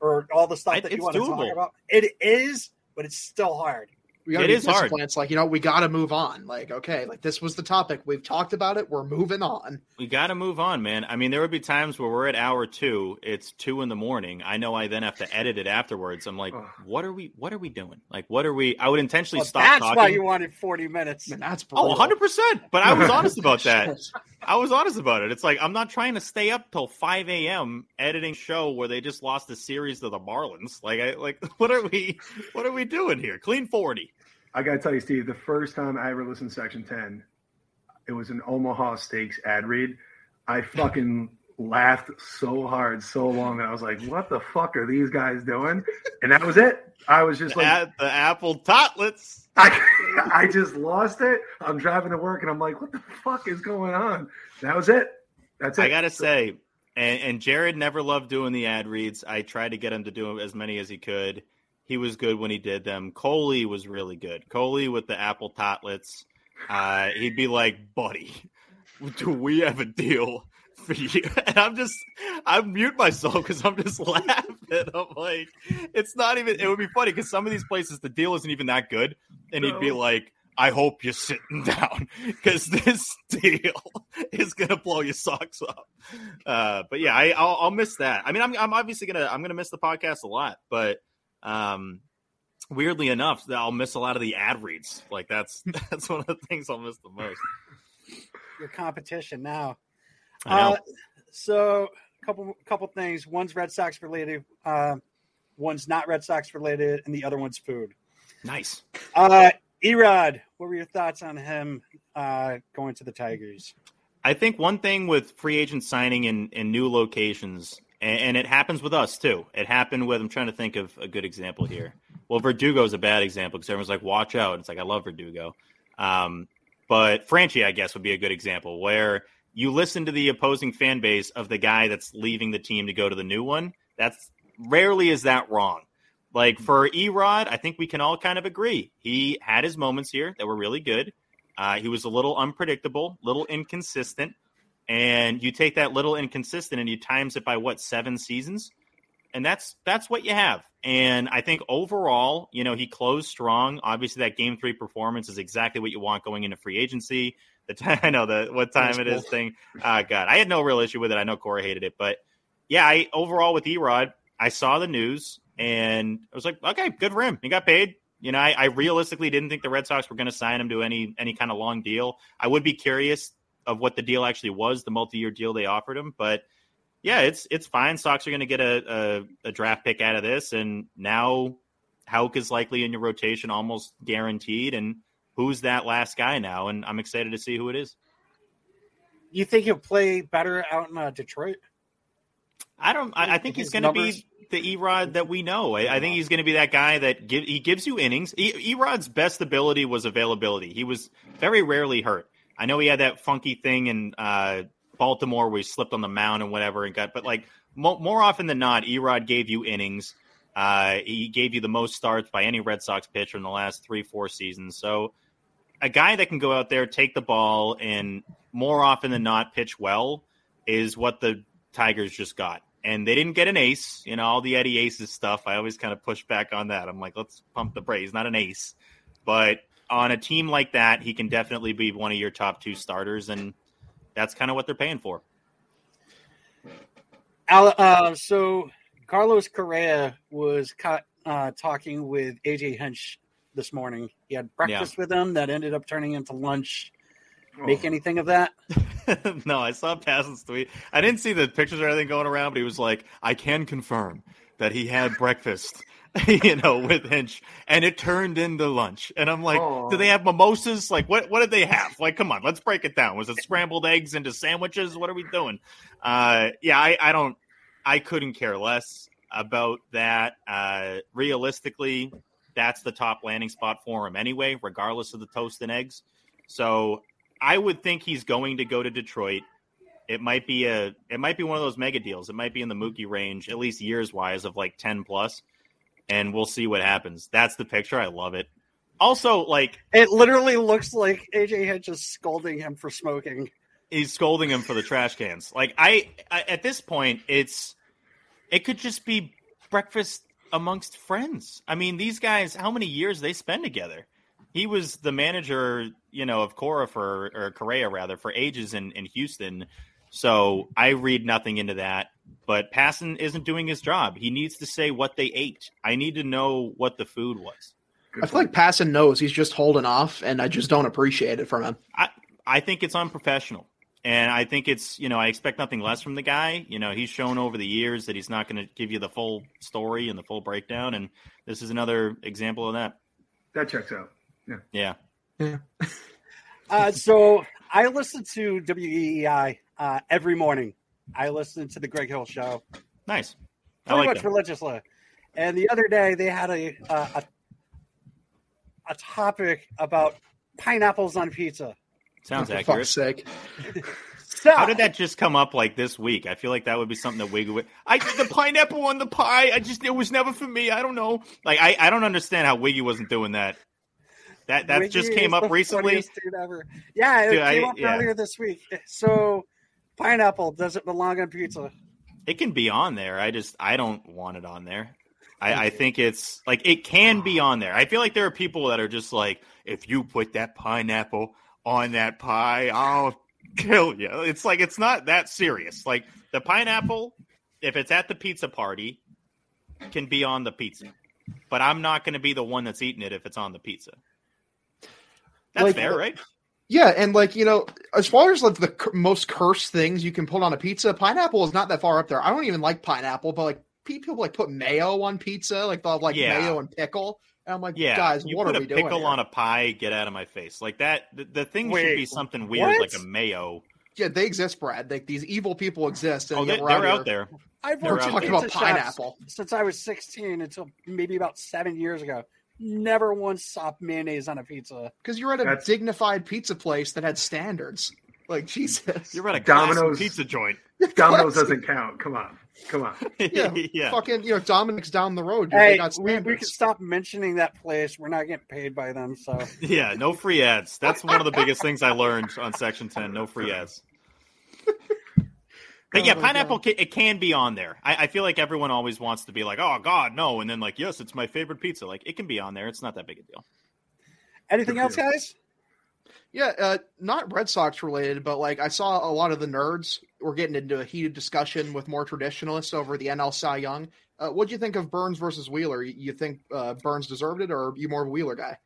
or all the stuff that you want to talk about. It is, but it's still hard. We gotta It be is hard. It's like you know we got to move on. Like okay, like this was the topic. We've talked about it. We're moving on. we got to move on, man. I mean, there would be times where we're at hour 2, it's 2 in the morning. I know I then have to edit it afterwards. I'm like, what are we what are we doing? Like what are we I would intentionally Well, stop that's talking. why you wanted forty minutes. Man, that's Oh, 100%. But I was honest about that. I was honest about it. It's like I'm not trying to stay up till 5 a.m. editing show where they just lost a series to the Marlins. Like, I like what are we what are we doing here? Clean 40. I gotta tell you, Steve, the first time I ever listened to Section Ten, it was an Omaha Steaks ad read. I fucking laughed so hard, so long that I was like, "What the fuck are these guys doing?" And that was it. I was just like, At the Apple Totlets. I, I just lost it. I'm driving to work, and I'm like, "What the fuck is going on?" That was it. That's it. I gotta say, and, and Jared never loved doing the ad reads. I tried to get him to do as many as he could. He was good when he did them. Coley was really good. Coley with the apple totlets. Uh, he'd be like, "Buddy, do we have a deal for you?" And I'm just, I mute myself because I'm just laughing. I'm like, it's not even. It would be funny because some of these places the deal isn't even that good, and he'd be like. I hope you're sitting down because this deal is gonna blow your socks off. Uh, but yeah, I, I'll, I'll miss that. I mean, I'm, I'm obviously gonna I'm gonna miss the podcast a lot, but um, weirdly enough, I'll miss a lot of the ad reads. Like that's that's one of the things I'll miss the most. Your competition now. Uh, so, a couple couple things. One's Red Sox related. Uh, one's not Red Sox related, and the other one's food. nice. Uh, Erod, what were your thoughts on him uh, going to the Tigers? I think one thing with free agent signing in, in new locations, and, and it happens with us too. It happened with, I'm trying to think of a good example here. Well, Verdugo is a bad example because everyone's like, watch out. It's like, I love Verdugo. Um, but Franchy, I guess, would be a good example where you listen to the opposing fan base of the guy that's leaving the team to go to the new one. That's rarely is that wrong. Like for Erod, I think we can all kind of agree. He had his moments here that were really good. Uh, he was a little unpredictable, little inconsistent, and you take that little inconsistent and you times it by what seven seasons, and that's that's what you have. And I think overall, you know, he closed strong. Obviously, that game three performance is exactly what you want going into free agency. The time I know the what time it is thing. Uh, God, I had no real issue with it. I know Corey hated it, but yeah, I overall with Erod, I saw the news and I was like, okay, good for him. He got paid. You know, I, I realistically didn't think the Red Sox were going to sign him to any any kind of long deal. I would be curious of what the deal actually was, the multi-year deal they offered him. But yeah, it's it's fine. Sox are going to get a, a, a draft pick out of this, and now Houck is likely in your rotation, almost guaranteed. And who's that last guy now? And I'm excited to see who it is. You think he'll play better out in uh, Detroit? I don't. I, I think he's going to be the Erod that we know. I, I think he's going to be that guy that give, he gives you innings. E, Erod's best ability was availability. He was very rarely hurt. I know he had that funky thing in uh, Baltimore where he slipped on the mound and whatever and got, but like mo- more often than not, Erod gave you innings. Uh, he gave you the most starts by any Red Sox pitcher in the last three, four seasons. So a guy that can go out there, take the ball, and more often than not pitch well is what the Tigers just got. And they didn't get an ace, you know, all the Eddie Aces stuff. I always kind of push back on that. I'm like, let's pump the brakes. Not an ace. But on a team like that, he can definitely be one of your top two starters. And that's kind of what they're paying for. Uh, so Carlos Correa was caught uh, talking with AJ Hinch this morning. He had breakfast with him that ended up turning into lunch. Make anything of that? no, I saw Passan's tweet. I didn't see the pictures or anything going around, but he was like, I can confirm that he had breakfast, you know, with Hinch, and it turned into lunch. And I'm like, Aw. do they have mimosas? Like, what what did they have? Like, come on, let's break it down. Was it scrambled eggs into sandwiches? What are we doing? Uh, yeah, I, I don't, I couldn't care less about that. Uh, realistically, that's the top landing spot for him anyway, regardless of the toast and eggs. So I would think he's going to go to Detroit. It might be a it might be one of those mega deals. It might be in the Mookie range, at least years wise, of like ten plus. and we'll see what happens. That's the picture. I love it. Also, like it literally looks like AJ Hinch is scolding him for smoking. He's scolding him for the trash cans. Like I, I at this point, it's it could just be breakfast amongst friends. I mean, these guys, how many years they spend together? He was the manager, you know, of Cora for or Correa rather for ages in in Houston. So I read nothing into that. But Passan isn't doing his job. He needs to say what they ate. I need to know what the food was. Good I feel like Passan knows he's just holding off, and I just don't appreciate it from him. I, I think it's unprofessional. And I think it's, you know, I expect nothing less from the guy. You know, he's shown over the years that he's not going to give you the full story and the full breakdown. And this is another example of that. That checks out. Yeah. Yeah. Yeah. uh, so I listened to WEEI uh, every morning. I listen to the Greg Hill show. Nice. Pretty like much them. religiously. And the other day they had a, uh, a a topic about pineapples on pizza. Sounds For accurate. sake. How did that just come up like this week? I feel like that would be something that Wiggy would. I the pineapple on the pie. I just it was never for me. I don't know. Like I, I don't understand how Wiggy wasn't doing that. That that Wiggy just came up recently. Dude ever. Yeah, it dude, came I, up yeah. earlier this week. So pineapple doesn't belong on pizza? It can be on there. I just I don't want it on there. I, I, think it's like it can be on there. I feel like there are people that are just like, if you put that pineapple on that pie, I'll kill you. It's like it's not that serious. Like the pineapple, if it's at the pizza party, can be on the pizza, but I'm not going to be the one that's eating it if it's on the pizza. That's like, fair, right? Yeah, and like you know, as far as like the most cursed things you can put on a pizza, pineapple is not that far up there. I don't even like pineapple, but like people like put mayo on pizza, like they'll have like yeah. mayo and pickle. And I'm like, yeah, guys, you what put are we doing? Pickle on a pie, get out of my face. Like that. The, the thing Wait, should be something weird, what? like a mayo. Yeah, they exist, Brad. Like these evil people exist. And oh, they, are out there. I've worked talking about pineapple since I was 16 until maybe about seven years ago. Never once saw mayonnaise on a pizza. Because you're at a That's... dignified pizza place that had standards. Like Jesus, you're at a Domino's pizza joint. Domino's doesn't count. Come on. Come on. Yeah, yeah. Fucking, you know, Dominic's down the road. Dude. Hey, we, we can stop mentioning that place. We're not getting paid by them. So, yeah, no free ads. That's one of the biggest things I learned on Section 10. No free ads. But yeah, oh pineapple can, it can be on there. I, I, feel like everyone always wants to be like, "Oh God, no," and then like, "Yes, it's my favorite pizza." Like, it can be on there. It's not that big a deal. Anything else, guys? Yeah, uh, not Red Sox related, but like I saw a lot of the nerds were getting into a heated discussion with more traditionalists over the NL Cy Young. Uh, what do you think of Burnes versus Wheeler? You think uh, Burnes deserved it, or are you more of a Wheeler guy?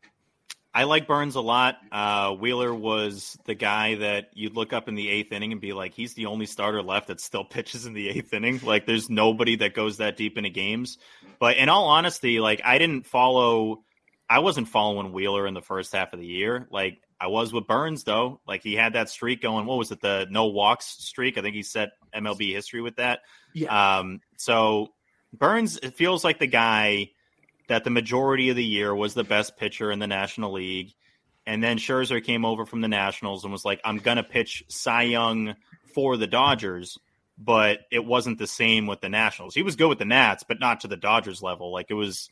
I like Burnes a lot. Uh, Wheeler was the guy that you'd look up in the eighth inning and be like, he's the only starter left that still pitches in the eighth inning. Like, there's nobody that goes that deep into games. But in all honesty, like, I didn't follow. I wasn't following Wheeler in the first half of the year. Like I was with Burnes, though. Like he had that streak going. What was it? The no walks streak. I think he set MLB history with that. Yeah. Um, so Burnes, it feels like the guy that the majority of the year was the best pitcher in the National League. And then Scherzer came over from the Nationals and was like, I'm going to pitch Cy Young for the Dodgers, but it wasn't the same with the Nationals. He was good with the Nats, but not to the Dodgers level. Like it was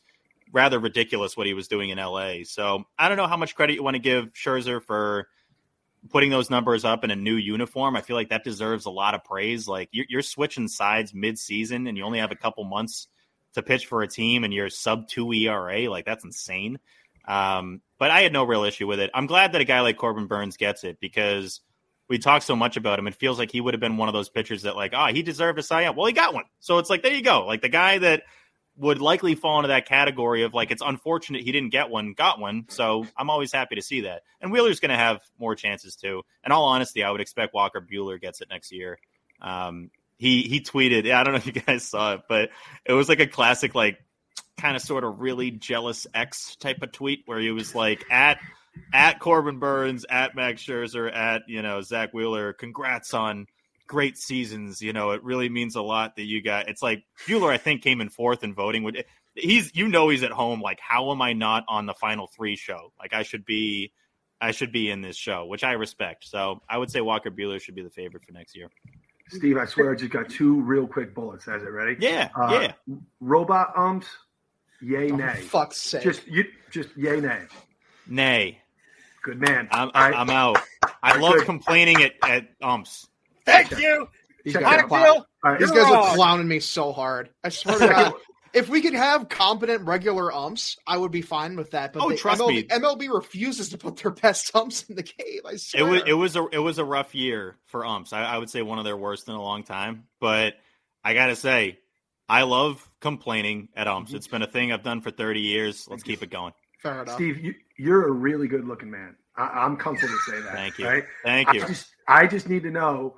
rather ridiculous what he was doing in LA. So I don't know how much credit you want to give Scherzer for putting those numbers up in a new uniform. I feel like that deserves a lot of praise. Like you're, you're switching sides mid-season, and you only have a couple months to pitch for a team, and you're sub two ERA. Like that's insane. Um, but I had no real issue with it. I'm glad that a guy like Corbin Burnes gets it because we talk so much about him. It feels like he would have been one of those pitchers that, like, oh, he deserved a Cy Young. Well, he got one. So it's like, there you go. Like the guy that would likely fall into that category of like it's unfortunate he didn't get one, got one. So I'm always happy to see that. And Wheeler's going to have more chances too. In all honesty, I would expect Walker Buehler gets it next year. Um, he he tweeted, I don't know if you guys saw it, but it was like a classic, like kind of sort of really jealous X type of tweet where he was like at at Corbin Burnes, at Max Scherzer, at you know Zack Wheeler. Congrats on great seasons. You know, it really means a lot that you got. It's like Buehler, I think, came in fourth in voting. Would He's, you know, he's at home. Like, how am I not on the final three show? Like, I should be, I should be in this show, which I respect. So I would say Walker Buehler should be the favorite for next year. Steve, I swear I just got two real quick bullets. As it ready? Yeah, uh, yeah. Robot umps Yay, Oh, nay. for fuck's sake. Just you, just yay, nay. Nay. Good man. I'm, All right. I'm out. I love Good. complaining at, at umps. Thank you. These Check guys, are out. clown- Deal. These You're guys are clowning me so hard. I swear to God. If we could have competent regular umps, I would be fine with that. But Oh, the trust MLB, me. MLB refuses to put their best umps in the game. I swear. It was it was a it was a rough year for umps. I, I would say one of their worst in a long time. But I gotta say, I love complaining at umps. Mm-hmm. It's been a thing I've done for 30 years. Let's keep it going. Fair enough. Steve, you, you're a really good looking man. I, I'm comfortable to say that. Thank you. Right? Thank you. I just, I just need to know.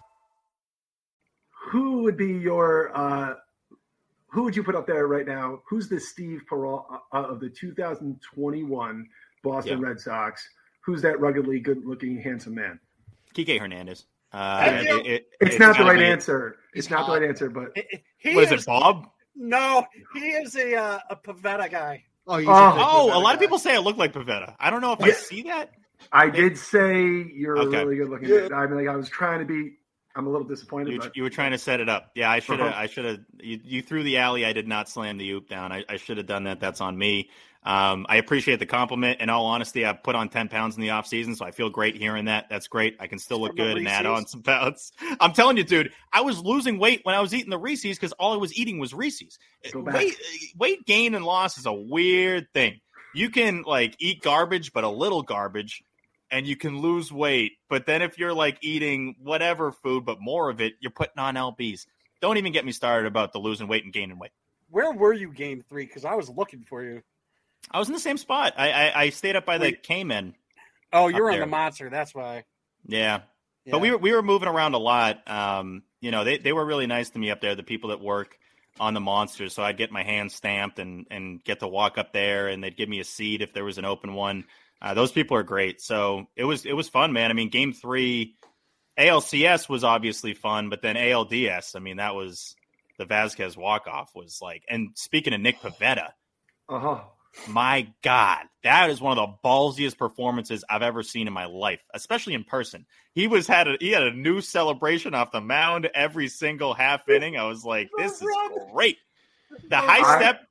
Who would be your? Uh, who would you put up there right now? Who's the Steve Perrault uh, of the 2021 Boston Yeah. Red Sox? Who's that ruggedly good-looking, handsome man? Kike Hernandez. Uh, Thank it- it- It's, not the right be- answer. It's not the right answer, but He What is it, Bob? No, he is a uh, a Pivetta guy. Oh, he's Oh. a big Oh, a Pivetta lot of people say I look like Pivetta. I don't know if I see that. I did say you're Okay. a really good-looking. Yeah. I mean, like I was trying to be. I'm a little disappointed, You, but you were trying to set it up. Yeah, I should have. Uh-huh. I should have. You, you threw the alley. I did not slam the oop down. I, I should have done that. That's on me. Um, I appreciate the compliment. In all honesty, I've put on ten pounds in the off season, so I feel great hearing that. That's great. I can still look good and add on some pounds. I'm telling you, dude. I was losing weight when I was eating the Reese's because all I was eating was Reese's. Weight weight gain and loss is a weird thing. You can like eat garbage, but a little garbage, and you can lose weight. But then if you're like eating whatever food, but more of it, you're putting on lbs. Don't even get me started about the losing weight and gaining weight. Where were you game three? Because I was looking for you. I was in the same spot. I I, I stayed up by the Cayman. Oh, you're on there. the monster. That's why. Yeah. Yeah. But we were we were moving around a lot. Um, you know, they, they were really nice to me up there, the people that work on the monster. So I'd get my hand stamped and and get to walk up there and they'd give me a seat if there was an open one. Uh, those people are great. So it was it was fun, man. I mean, game three, ALCS was obviously fun, but then ALDS, I mean, that was the Vazquez walk off was like. And speaking of Nick Pivetta, uh huh. my God, that is one of the ballsiest performances I've ever seen in my life, especially in person. He was had a he had a new celebration off the mound every single half inning. I was like, this is great. The high step,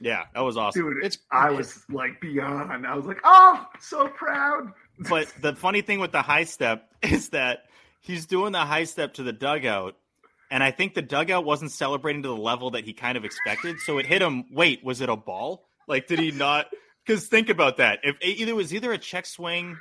yeah, that was awesome. Dude, It's- I was like beyond. I was like, oh, so proud. But the funny thing with the high step is that he's doing the high step to the dugout. And I think the dugout wasn't celebrating to the level that he kind of expected. So it hit him. Wait, was it a ball? Like, did he not? Because think about that. If it either was either a check swing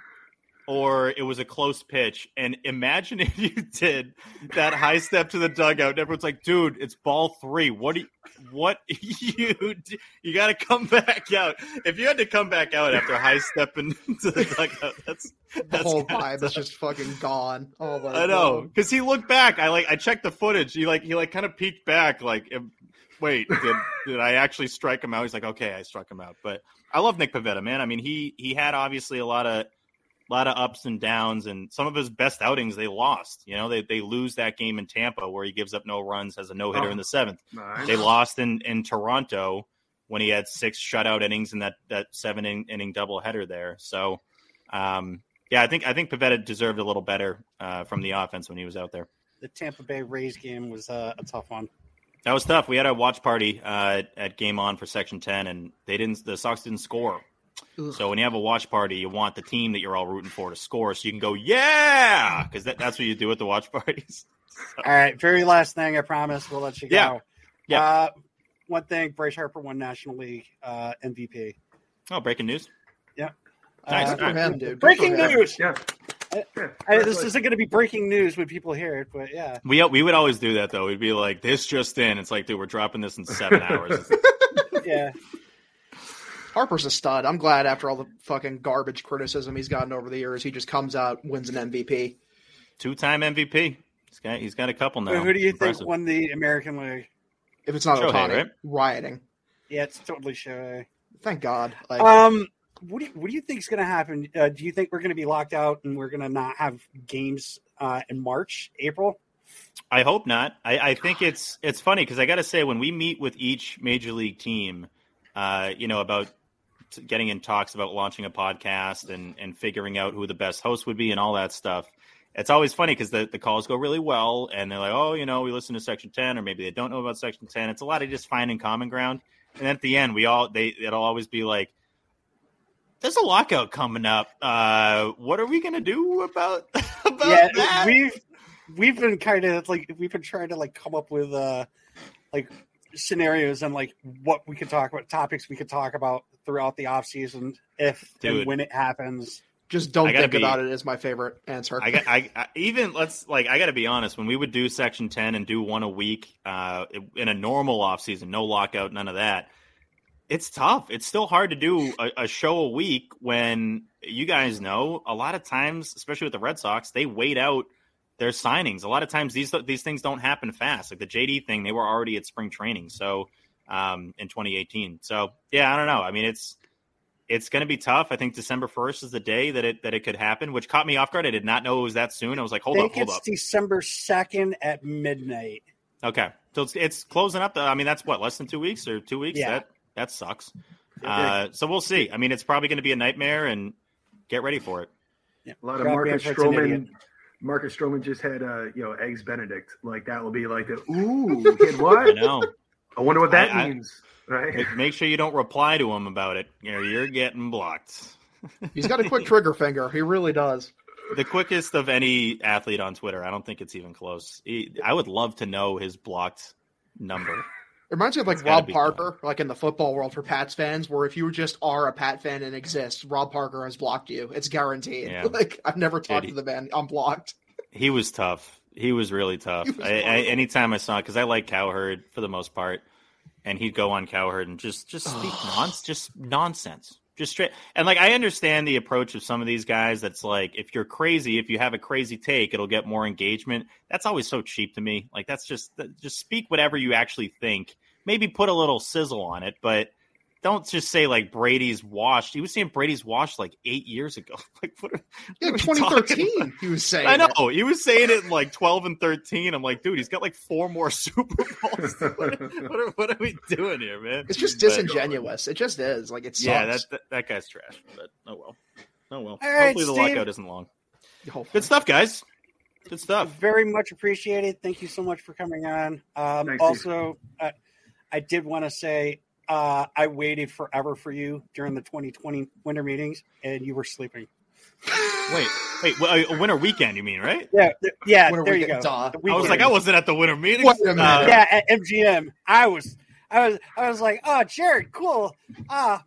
or it was a close pitch, and imagine if you did that high step to the dugout, and everyone's like, "Dude, it's ball three. What do you, what you do? you got to come back out? If you had to come back out after high stepping to the dugout, that's The that's whole vibe tough. is just fucking gone. Oh my I know because he looked back. I like I checked the footage. He like he like kind of peeked back. Like, wait, did did I actually strike him out? He's like, okay, I struck him out. But I love Nick Pivetta, man. I mean, he he had obviously a lot of lot of ups and downs, and some of his best outings they lost. You know, they they lose that game in Tampa where he gives up no runs, has a no hitter Oh. in the seventh. Nice. They lost in in Toronto when he had six shutout innings in that that seven in, inning doubleheader there. So, um, yeah, I think I think Pivetta deserved a little better uh, from the offense when he was out there. The Tampa Bay Rays game was uh, a tough one. That was tough. We had a watch party uh, at Game On for Section Ten, and they didn't. The Sox didn't score. Ugh. So when you have a watch party, you want the team that you're all rooting for to score, so you can go, yeah, because that, that's what you do at the watch parties. All right, very last thing. I promise we'll let you go. Yeah. Yeah. Uh, one thing: Bryce Harper won National League uh, MVP. Oh, breaking news. Yeah. Nice. Uh, All right. him, dude. Breaking news. Yeah. I- I, this isn't going to be breaking news when people hear it, but yeah. We we would always do that though. We'd be like, "This just in." It's like, dude, we're dropping this in seven hours. Yeah. Harper's a stud. I'm glad after all the fucking garbage criticism he's gotten over the years, he just comes out, wins an MVP. Two time MVP. He's got he's got a couple now. Who do you Impressive. think won the American League? If it's not Shohei, Ohtani, right? rioting. Yeah, it's totally Shohei. Thank God. Like, Um, what do you, what do you think is going to happen? Uh, do you think we're going to be locked out and we're going to not have games uh, in March, April? I hope not. I, I think it's it's funny because I got to say when we meet with each major league team, uh, you know about t- getting in talks about launching a podcast and and figuring out who the best host would be and all that stuff. It's always funny because the, the calls go really well and they're like, oh, you know, we listen to Section Ten, or maybe they don't know about Section Ten. It's a lot of just finding common ground. And at the end, we all they it'll always be like, "There's a lockout coming up. Uh, what are we gonna do about about yeah, that?" we've we've been kind of like we've been trying to like come up with uh like scenarios and like what we could talk about, topics we could talk about throughout the off season if and when it happens. just don't think be- about it is my favorite answer. I I, I even let's like I got to be honest. When we would do Section Ten and do one a week uh, in a normal off season, no lockout, none of that. It's tough. It's still hard to do a, a show a week when you guys know a lot of times, especially with the Red Sox, they wait out their signings. A lot of times these these things don't happen fast. Like the JD thing, they were already at spring training. So um, in 2018. So yeah, I don't know. I mean, it's it's going to be tough. I think December 1st is the day that it that it could happen, which caught me off guard. I did not know it was that soon. I was like, hold I up, hold it's up. December second at midnight. Okay, so it's, it's closing up. The, I mean, that's what less than two weeks or two weeks. Yeah. That that sucks. Uh, so we'll see. I mean, it's probably going to be a nightmare, and get ready for it. Yeah. A lot of Marcus Manfred's. Stroman. Marcus Stroman just had uh, you know eggs Benedict. Like that will be like the ooh kid what? I know. I wonder what that I- I- means. Right? make, make sure you don't reply to him about it. You know, you're getting blocked. He's got a quick trigger finger. He really does. The quickest of any athlete on Twitter. I don't think it's even close. He, I would love to know his blocked number. It reminds me of like It's Rob be Parker, like in the football world for Pats fans, where if you just are a Pat fan and exist, Rob Parker has blocked you. It's guaranteed. Yeah. Like I've never talked Dude, to the man. I'm blocked. He was tough. He was really tough. Was I, I, anytime I saw, it, because I like Cowherd for the most part, and he'd go on Cowherd and just just speak nonsense, just nonsense, just straight. And like I understand the approach of some of these guys. That's like if you're crazy, if you have a crazy take, it'll get more engagement. That's always so cheap to me. Like that's just just speak whatever you actually think. Maybe put a little sizzle on it, but don't just say like Brady's washed. He was saying Brady's washed like eight years ago. Like what? Are, Yeah, what are 2013. He was saying. I it. know he was saying it in like twelve and thirteen. I'm like, dude, he's got like four more Super Bowls. what, are, what, are, what are we doing here, man? It's just But- disingenuous. It just is. Like it's yeah, that, that that guy's trash. But oh well, oh well. All right, Hopefully the Steve. lockout isn't long. Hopefully. Good stuff, guys. Good stuff. Very much appreciated. Thank you so much for coming on. Um, Thanks, also, uh, I did want to say uh, I waited forever for you during the 2020 winter meetings, and you were sleeping. Wait, wait, well, a winter weekend? You mean right? Yeah, th- yeah. Winter there you go. duh. The I was like, I wasn't at the winter meeting. Wait a minute. yeah, at MGM. I was, I was, I was like, oh, Jared, cool. Ah,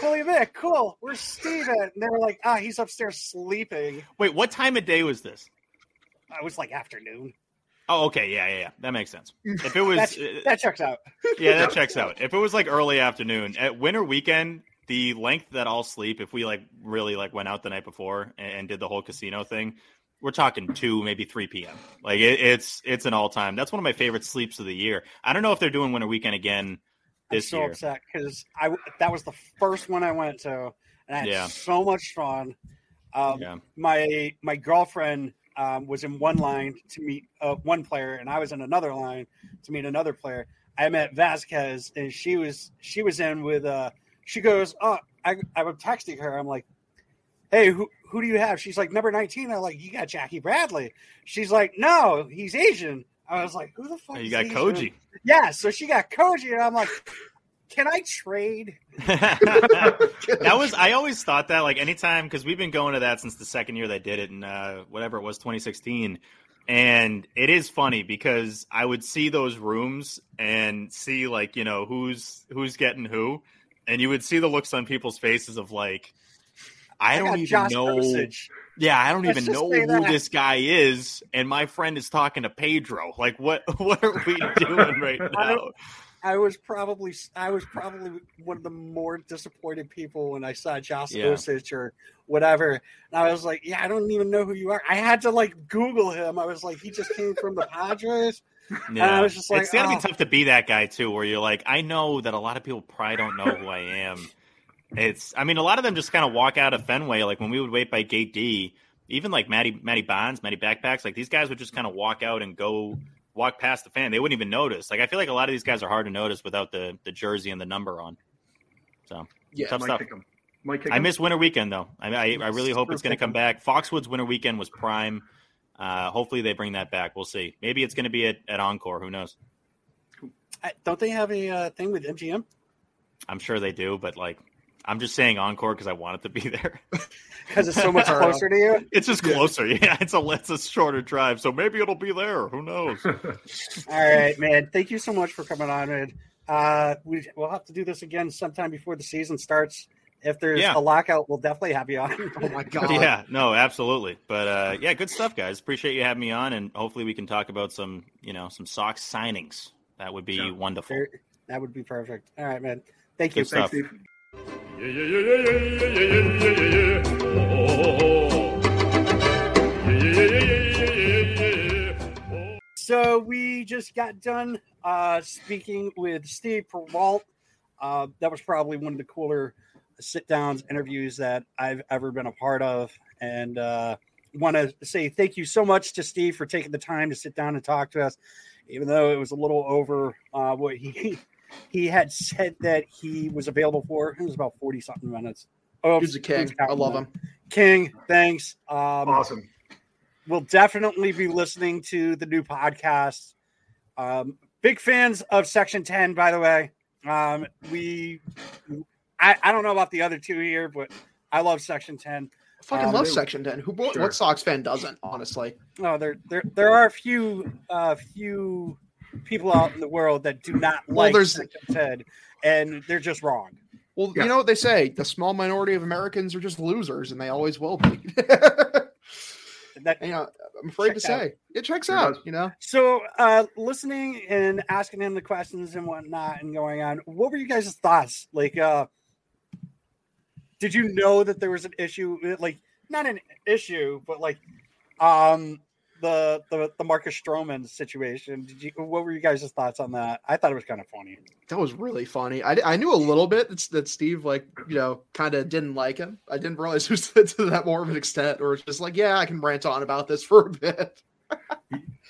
Holy Vic, cool. Where's Steven? And they were like, ah, he's upstairs sleeping. Wait, what time of day was this? I was like afternoon. Oh, okay, yeah, yeah, yeah. That makes sense. If it was, That's, uh, that checks out. yeah, that checks out. If it was like early afternoon at winter weekend, the length that I'll sleep, if we like really like went out the night before and, and did the whole casino thing, we're talking two, maybe three p.m. Like it, it's it's an all time. That's one of my favorite sleeps of the year. I don't know if they're doing winter weekend again I'm this so year. upset because I that was the first one I went to, and I had Yeah. so much fun. Um, Yeah. My my girlfriend um, was in one line to meet uh, one player, and I was in another line to meet another player. I met Vazquez, and she was she was in with. Uh, she goes, "Oh, I I was texting her. I'm like, hey, who who do you have?" She's like, "Number 19." I'm like, "You got Jackie Bradley." She's like, "No, he's Asian." I was like, "Who the fuck?" You got Asian?" Koji. Yeah, so she got Koji, and I'm like, "Can I trade?" that was I always thought that like anytime because we've been going to that since the second year they did it in uh, whatever it was 2016. and it is funny because I would see those rooms and see like you know who's who's getting who, and you would see the looks on people's faces of like, I, I don't even Josh know. Yeah, I don't Let's even know who that. this guy is, and my friend is talking to Pedro. Like, what what are we doing right now? I was probably I was probably one of the more disappointed people when I saw Josh Yeah. Osage or whatever. And I was like, yeah, I don't even know who you are. I had to like Google him. I was like, he just came from the Padres. And I was just like, it's gotta oh. be tough to be that guy too, where you're like, I know that a lot of people probably don't know who I am. It's, I mean, a lot of them just kind of walk out of Fenway, like when we would wait by Gate D, even like Matty, Matty Bonds, Matty Backpacks, like these guys would just kind of walk out and go walk past the fan. They wouldn't even notice. Like I feel like a lot of these guys are hard to notice without the the jersey and the number on. So Yeah, tough stuff. kick him. Might kick I him. miss Winter Weekend though. I, I, I really hope it's going to come back. Foxwoods Winter Weekend was prime. Uh, hopefully they bring that back. We'll see. Maybe it's going to be at, at Encore. Who knows? Don't they have a uh, thing with MGM? I'm sure they do, but like, I'm just saying Encore because I want it to be there. Because it's so much closer to you. It's just closer. Yeah, it's a it's a shorter drive, so maybe it'll be there. Who knows? All right, man. Thank you so much for coming on, man. Uh, we we'll have to do this again sometime before the season starts. If there's Yeah. a lockout, we'll definitely have you on. Oh my god. yeah, no, absolutely. But uh, yeah, good stuff, guys. Appreciate you having me on, and hopefully we can talk about some you know some Sox signings. That would be Yeah. wonderful. There- that would be perfect. All right, man. Thank you. Stuff. Thanks, Steve. So we just got done uh, speaking with Steve Perrault. Uh, that was probably one of the cooler sit downs interviews that I've ever been a part of, and uh, want to say thank you so much to Steve for taking the time to sit down and talk to us, even though it was a little over uh, what he he had said that he was available for. It was about forty something minutes. Oh, He's a king. I love him. King. Thanks. Um, Awesome. we'll definitely be listening to the new podcast. Um, big fans of Section 10, by the way. Um, we, I, I don't know about the other two here, but I love Section 10. I fucking Um, love they- Section 10. Who what, Sure. what Sox fan doesn't, honestly? No, there, there, there are a few, uh, few people out in the world that do not Well, like there's- Section 10, and they're just wrong. Well, Yeah. you know what they say: the small minority of Americans are just losers, and they always will be. That, you know, I'm afraid to Checks out. say it checks out. You know, So, uh, listening and asking him the questions and whatnot and going on, what were you guys' thoughts? Like, uh, did you know that there was an issue? Like, not an issue, but like, um, the the the Marcus Stroman situation. Did you? What were you guys' thoughts on that? I thought it was kind of funny. that was really funny. I, I knew a little bit that, that Steve like you know kind of didn't like him. I didn't realize it was to that more of an extent, or it's just like, yeah, I can rant on about this for a bit.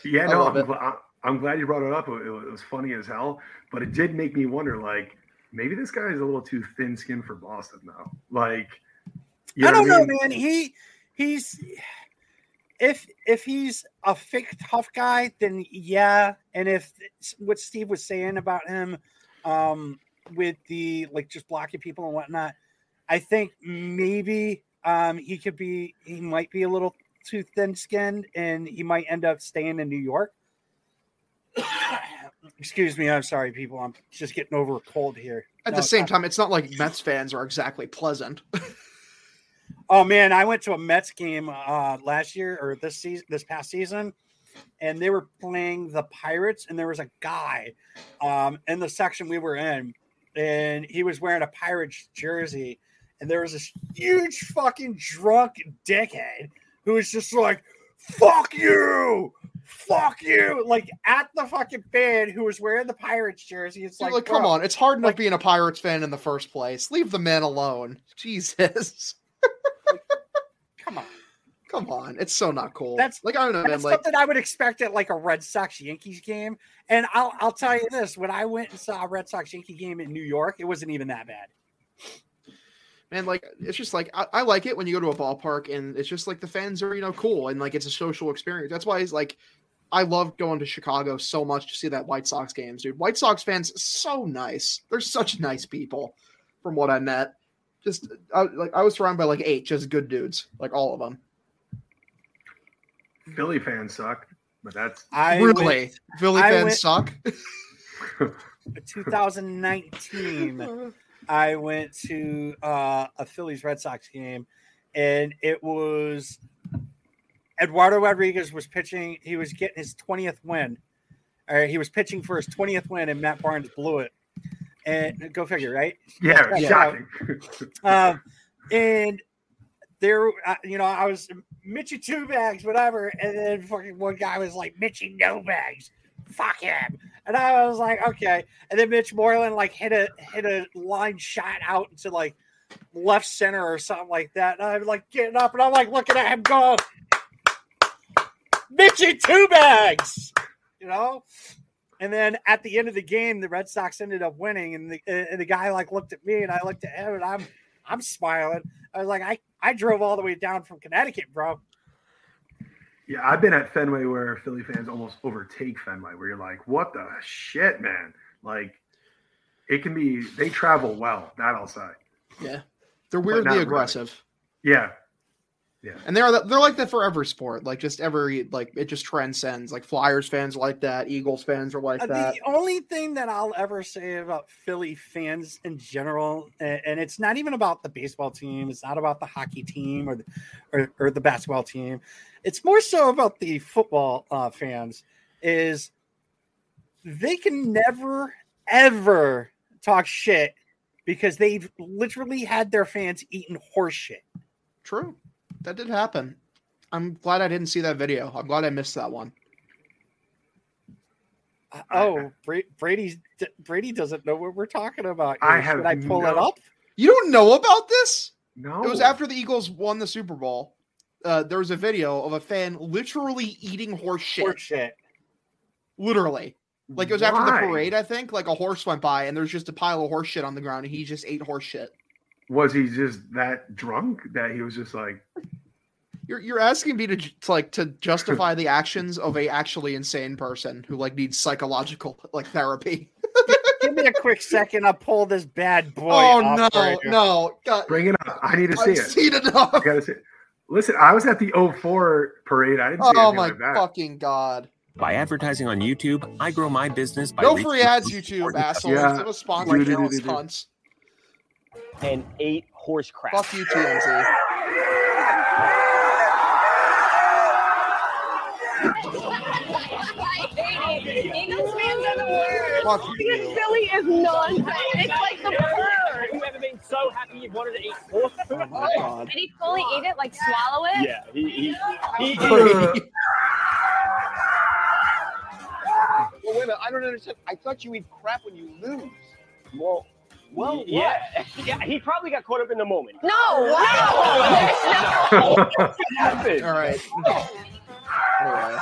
Yeah, no, I'm, gl- I'm glad you brought it up. It, it was funny as hell, but it did make me wonder, like, maybe this guy is a little too thin-skinned for Boston now. Like, you I don't what know, man. He he's if if he's a fake tough guy, then yeah. And if what Steve was saying about him, um, with the like just blocking people and whatnot, I think maybe um he could be he might be a little too thin skinned and he might end up staying in New York. Excuse me, I'm sorry, people. I'm just getting over a cold here. At No, the same not- time, it's not like Mets fans are exactly pleasant. Oh man, I went to a Mets game uh last year or this season this past season and they were playing the Pirates and there was a guy um in the section we were in and he was wearing a Pirates jersey and there was this huge fucking drunk dickhead who was just like fuck you fuck you like at the fucking fan who was wearing the Pirates jersey it's Like, like, come on, it's hard enough like- being a Pirates fan in the first place. Leave the man alone. Jesus. Come on Come on, it's so not cool. That's- like I don't know, man. That's Like something I would expect at like a Red Sox Yankees game. And I'll I'll tell you this: when I went and saw a Red Sox Yankee game in New York, it wasn't even that bad. man, like it's just like I, I like it when you go to a ballpark and it's just like the fans are you know cool and like it's a social experience. That's why it's like I love going to Chicago so much to see that White Sox games, dude. White Sox fans so nice. They're such nice people, from what I met. Just I, like I was surrounded by like eight just good dudes, like all of them. Philly fans suck. but that's I really went- Philly I fans went- suck. 2019, I went to uh, a Phillies Red Sox game, and it was Eduardo Rodriguez was pitching. He was getting his 20th win, or he was pitching for his 20th win, and Matt Barnes blew it. And go figure, right? yeah, Yeah. shocking. Um, and there, uh, you know, I was Mitchy two bags, whatever, and then fucking one guy was like Mitchy no bags, fuck him, and I was like, okay, and then Mitch Moreland like hit a hit a line shot out into like left center or something like that, and I'm like getting up, and I'm like looking at him going, Mitchy two bags, you know. And then at the end of the game, the Red Sox ended up winning, and the and the guy like looked at me, and I looked at him, and I'm I'm smiling. I was like, I I drove all the way down from Connecticut, bro. Yeah, I've been at Fenway where Philly fans almost overtake Fenway, where you're like, what the shit, man? Like, it can be, they travel well, that I'll say. Yeah, they're not weirdly really. aggressive, Yeah. and they're they're like that for every sport. Like just every like it just transcends. Like Flyers fans like that, Eagles fans are like Uh, that. The only thing that I'll ever say about Philly fans in general, and, and it's not even about the baseball team, it's not about the hockey team or the, or, or the basketball team. It's more so about the football uh, fans. Is they can never ever talk shit because they've literally had their fans eating horse shit. True, that did happen. I'm glad I didn't see that video. I'm glad I missed that one. Uh, Oh, Bra- Brady Brady doesn't know what we're talking about. I have Should I pull it no- up? You don't know about this? No. It was after the Eagles won the Super Bowl. Uh, there was a video of a fan literally eating horse shit. Horse shit. Literally. Like it was after the parade, I think. Like a horse went by and there's just a pile of horse shit on the ground and he just ate horse shit. Was he just that drunk that he was just like, You're you're asking me to, to like to justify the actions of a actually insane person who like needs psychological like therapy. Give me a quick second. I'll pull this bad boy. oh up no, right no. God, bring it up? I need to see I've it. seen enough. I gotta see it. Listen, I was at the 04 parade. I didn't see Oh anything my like that. fucking god. By advertising on YouTube, I grow my business by No free ads, YouTube, important assholes. Yeah. Give us sponsor Do, do, do, channels, do, do. cunts. And ate horse crap. Fuck you, TMZ. Eagles fans are the worst. Fuck Because. Philly is nonsense. It's like the bird. You ever been so happy you wanted to eat horse food? Oh. Did he fully eat it? Like swallow it? Yeah, he he, he, Uh, well, wait a minute, I don't understand. I thought you eat crap when you lose. Well, well, yeah, yeah. He probably got caught up in the moment. No. No. What happened? All right. Anyway.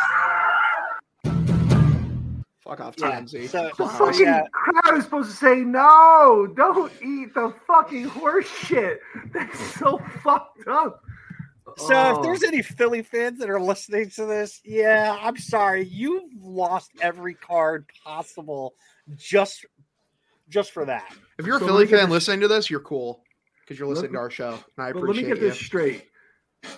Fuck off, Yeah, TMZ. so- the fucking yeah. crowd is supposed to say, no, don't eat the fucking horse shit. That's so fucked up. So Oh. if there's any Philly fans that are listening to this, yeah, I'm sorry. You've lost every card possible just just for that. If you're a So Philly let me fan this- listening to this, you're cool because you're listening me- to our show, and I But let me get you. this straight.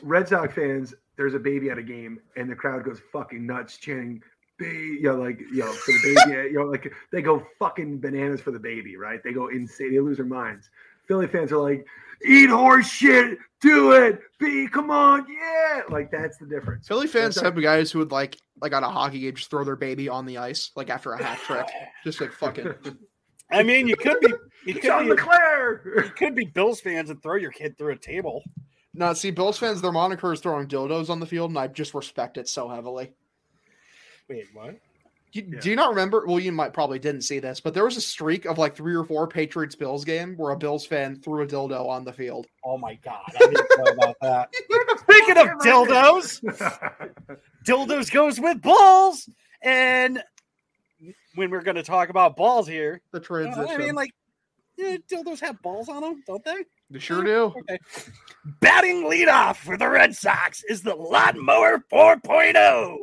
Red Sox fans, there's a baby at a game, and the crowd goes fucking nuts, chanting, "Baby!" You know, like you know, for the baby. you know, like they go fucking bananas for the baby, right? They go insane. They lose their minds. Philly fans are like, "Eat horse shit, do it, B, come on, yeah!" Like that's the difference. Philly fans Red have guys who would like, like on a hockey game, just throw their baby on the ice, like after a hat trick, just like fucking. I mean, you could be you John could be LeClaire. you could be Bills fans and throw your kid through a table. No, see, Bills fans, their moniker is throwing dildos on the field, and I just respect it so heavily. Wait, what? You, Yeah. Do you not remember? Well, you might probably didn't see this, but there was a streak of like three or four Patriots Bills game where a Bills fan threw a dildo on the field. Oh my god, I didn't know about that. Speaking of dildos, dildos goes with balls, and when we're going to talk about balls here, The transition. I mean, like, yeah, dildos have balls on them, don't they? they sure do. Okay. Batting leadoff for the Red Sox is the Lawnmower 4.0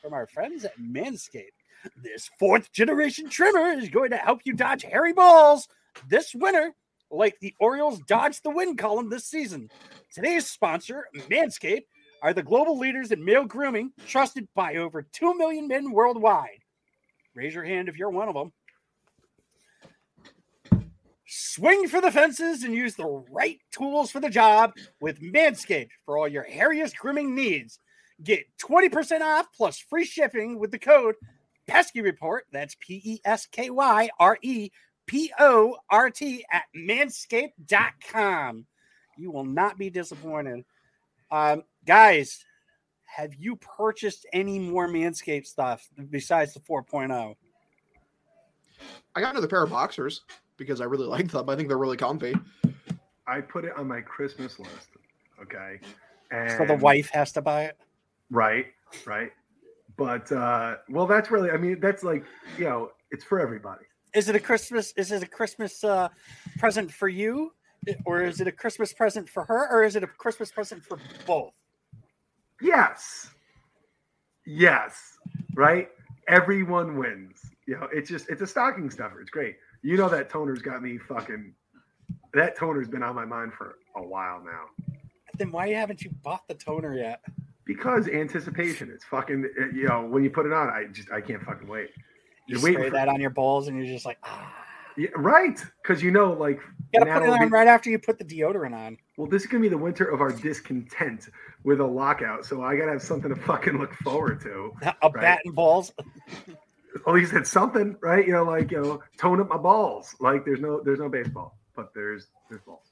from our friends at Manscaped. This fourth generation trimmer is going to help you dodge hairy balls this winter, like the Orioles dodged the wind column this season. Today's sponsor, Manscaped, are the global leaders in male grooming, trusted by over 2 million men worldwide. Raise your hand if you're one of them. Swing for the fences and use the right tools for the job with Manscaped for all your hairiest grooming needs. Get 20% off plus free shipping with the code Pesky Report. That's P E S K Y R E P O R T at manscaped.com. You will not be disappointed. Um, guys, have you purchased any more Manscaped stuff besides the oh? 4.0? I got another pair of boxers because I really like them. I think they're really comfy. I put it on my Christmas list. Okay. And So the wife has to buy it? Right, right. But uh well that's really I mean that's like, you know, it's for everybody. Is it a Christmas? Is it a Christmas uh, present for you, or is it a Christmas present for her, or is it a Christmas present for both? Yes. Yes. Right? Everyone wins. You know, it's just it's a stocking stuffer. It's great. You know that toner's got me fucking that toner's been on my mind for a while now. Then why haven't you bought the toner yet? Because anticipation. It's fucking you know, when you put it on, I just I can't fucking wait. You You're spray for- that on your balls, and you're just like, ah. Yeah, right. Because you know, like You gotta put it on right after you put the deodorant on. Well, this is gonna be the winter of our discontent with a lockout, so I gotta have something to fucking look forward to. A right? bat and balls. At least it's something, right? You know, like you know, tone up my balls. Like there's no there's no baseball, but there's there's balls.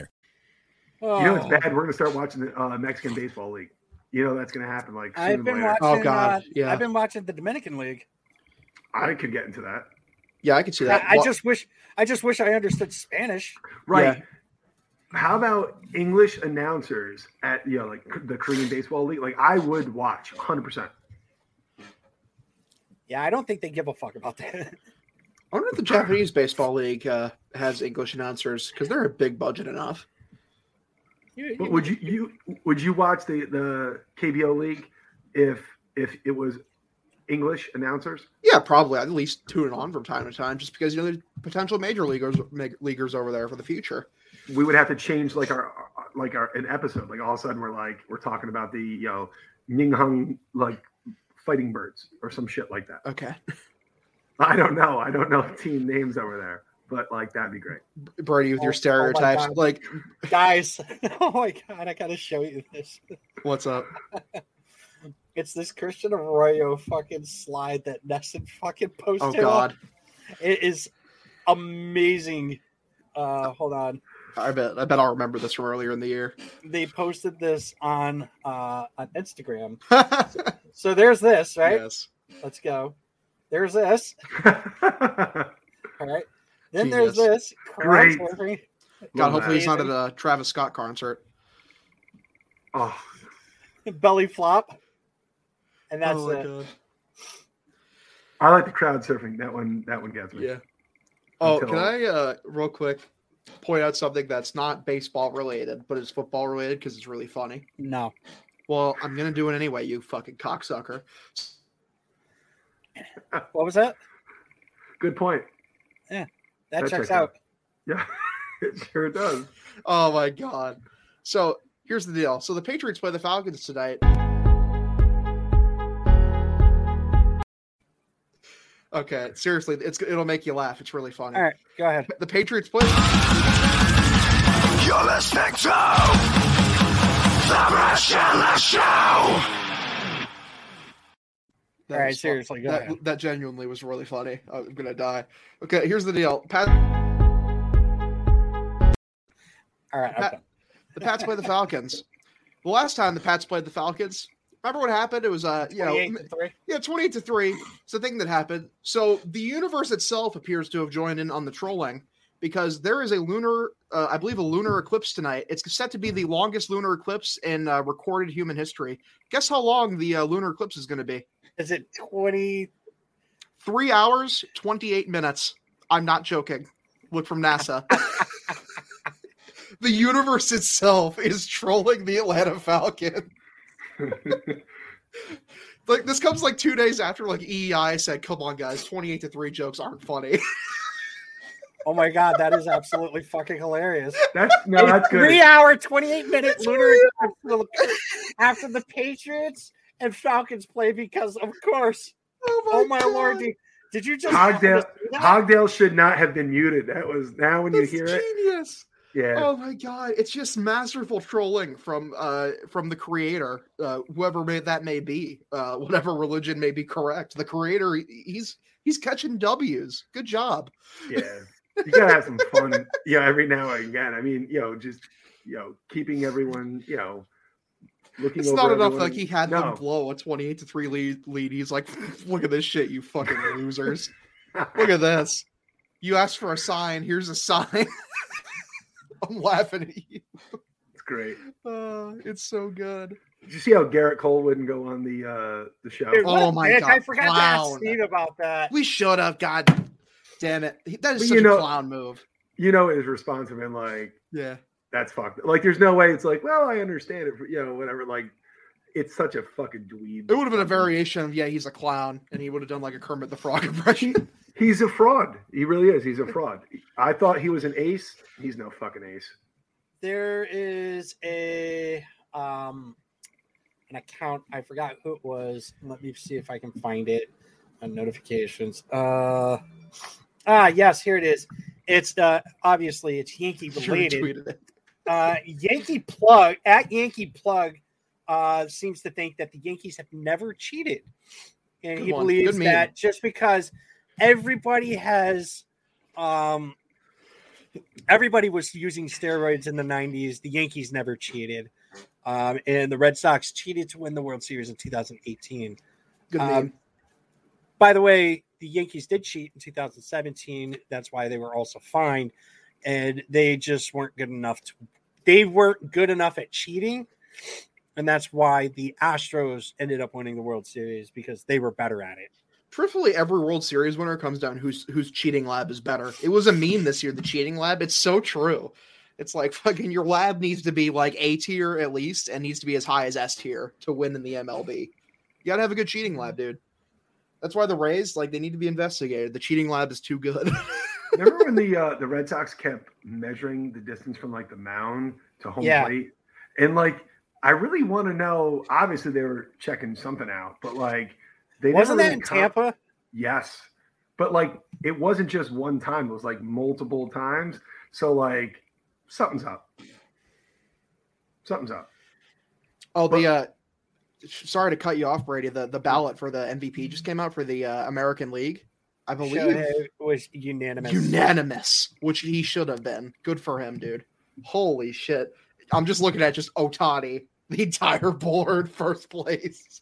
You know, it's Oh. bad. We're gonna start watching the uh, Mexican baseball league. You know that's gonna happen. Like I've been later. watching. Oh, God, uh, yeah. I've been watching the Dominican League. I could get into that. Yeah, I can see that. I Well, just wish. I just wish I understood Spanish. Right. Yeah. How about English announcers at you know like the Korean baseball league? Like I would watch 100. percent Yeah, I don't think they give a fuck about that. I wonder if the Japanese baseball league uh, has English announcers because they're a big budget enough. But would you you would you watch the the KBO league if if it was English announcers? Yeah, probably I'd at least tune it on from time to time, just because you know there's potential major leaguers leaguers over there for the future. we would have to change like our like our an episode. Like all of a sudden we're like we're talking about the you know Ninghung like fighting birds or some shit like that. Okay, I don't know. I don't know team names over there, but like that'd be great. Brady with your Oh, oh my stereotypes. God. like, guys, oh my god, I gotta show you this. what's up? It's this Christian Arroyo fucking slide that Nesson fucking posted. Oh God, It is amazing. Uh hold on. I bet I bet I'll remember this from earlier in the year. They posted this on uh on Instagram. So there's this, right? Yes. Let's go. There's this. All right. Then there's this. Great. God, hopefully he's not at Amazing. a Travis Scott concert. Oh, belly flop. And that's oh my it. God. I like the crowd surfing. That one that one gets me. Yeah. Oh, Until- can I uh real quick point out something that's not baseball related, but is football related because it's really funny. No. Well, I'm gonna do it anyway, you fucking cocksucker. What was that? Good point. That, That checks checks out. Yeah, sure it sure does. Oh my god. So here's the deal. So the Patriots play the Falcons tonight. Okay, seriously, it's it'll make you laugh. It's really funny. All right, go ahead. The Patriots play. You're listening to the Brashella Show. That All right, seriously, go that, ahead. that genuinely was really funny. I'm gonna die. Okay, here's the deal. Pat, All right. Pat- Okay. the Pats play the Falcons. The last time the Pats played the Falcons, remember what happened? It was uh, you know, 28 to three. yeah, 28 to 3. It's the thing that happened. So the universe itself appears to have joined in on the trolling because there is a lunar, uh, I believe, a lunar eclipse tonight. It's set to be the longest lunar eclipse in uh, recorded human history. Guess how long the uh, lunar eclipse is going to be? Is it 20? Three hours, 28 minutes. I'm not joking. Look from NASA. the universe itself is trolling the Atlanta Falcon. like this comes like two days after like WEEI said, "Come on, guys, twenty-eight to three jokes aren't funny." Oh my god, that is absolutely fucking hilarious. That's no, that's good. Three hour, 28 minute lunar after the Patriots and Falcons play because, of course. Oh my, lord, did, did you just Hogdale, see? Hogdale should not have been muted. That was now when you hear it. Genius. Yeah. Oh my god, it's just masterful trolling from uh from the creator, uh whoever may that may be, uh whatever religion may be correct. The creator he's he's catching W's. Good job. Yeah. You gotta have some fun, you know, every now and again. I mean, you know, just you know, keeping everyone, you know, looking It's over not enough everyone. like he had no. them blow a 28 to 3 lead, lead. He's like, look at this shit, you fucking losers. look at this. You asked for a sign, here's a sign. I'm laughing at you. It's great. Uh, it's so good. Did you see how Gerrit Cole wouldn't go on the uh the show? Dude, Oh my dick. God, I forgot to ask. Steve about that. We should have. God damn it. That is But such you know- a clown move. You know his response have been like, Yeah. That's fucked. Like, there's no way it's like, well, I understand it, you know, whatever. Like, it's such a fucking dweeb. It would have been a variation of, yeah, he's a clown. And he would have done like a Kermit the Frog impression. He's a fraud. He really is. He's a fraud. I thought he was an ace. He's no fucking ace. There is a um an account. I forgot who it was. Let me see if I can find it on notifications. Uh ah yes, here it is. It's uh obviously it's Yankee Sure related. tweeted it. Uh, Yankee plug at Yankee plug uh, seems to think that the Yankees have never cheated, and Good he one. believes Good meme. that just because everybody has, um, everybody was using steroids in the '90s, the Yankees never cheated, um, and the Red Sox cheated to win the World Series in 2018. Good Um, meme. by the way, the Yankees did cheat in 2017. That's why they were also fined, and they just weren't good enough to. They weren't good enough at cheating, and that's why the Astros ended up winning the World Series because they were better at it. Truthfully, every World Series winner comes down whose whose cheating lab is better. It was a meme this year, the cheating lab. It's so true. It's like fucking your lab needs to be like A tier at least and needs to be as high as S tier to win in the MLB. You gotta have a good cheating lab, dude. That's why the Rays, like, they need to be investigated. The cheating lab is too good. Remember when the uh, the Red Sox kept measuring the distance from like the mound to home Yeah. plate, and like I really want to know. Obviously, they were checking something out, but like they Wasn't that really in com- Tampa? Yes, but like it wasn't just one time; it was like multiple times. So like something's up. Something's up. oh, the uh sorry to cut you off, Brady. The the ballot for the MVP just came out for the uh, American League. I believe was unanimous. unanimous, which he should have been. Good for him, dude. Holy shit. I'm just looking at just Ohtani, the entire board, first place.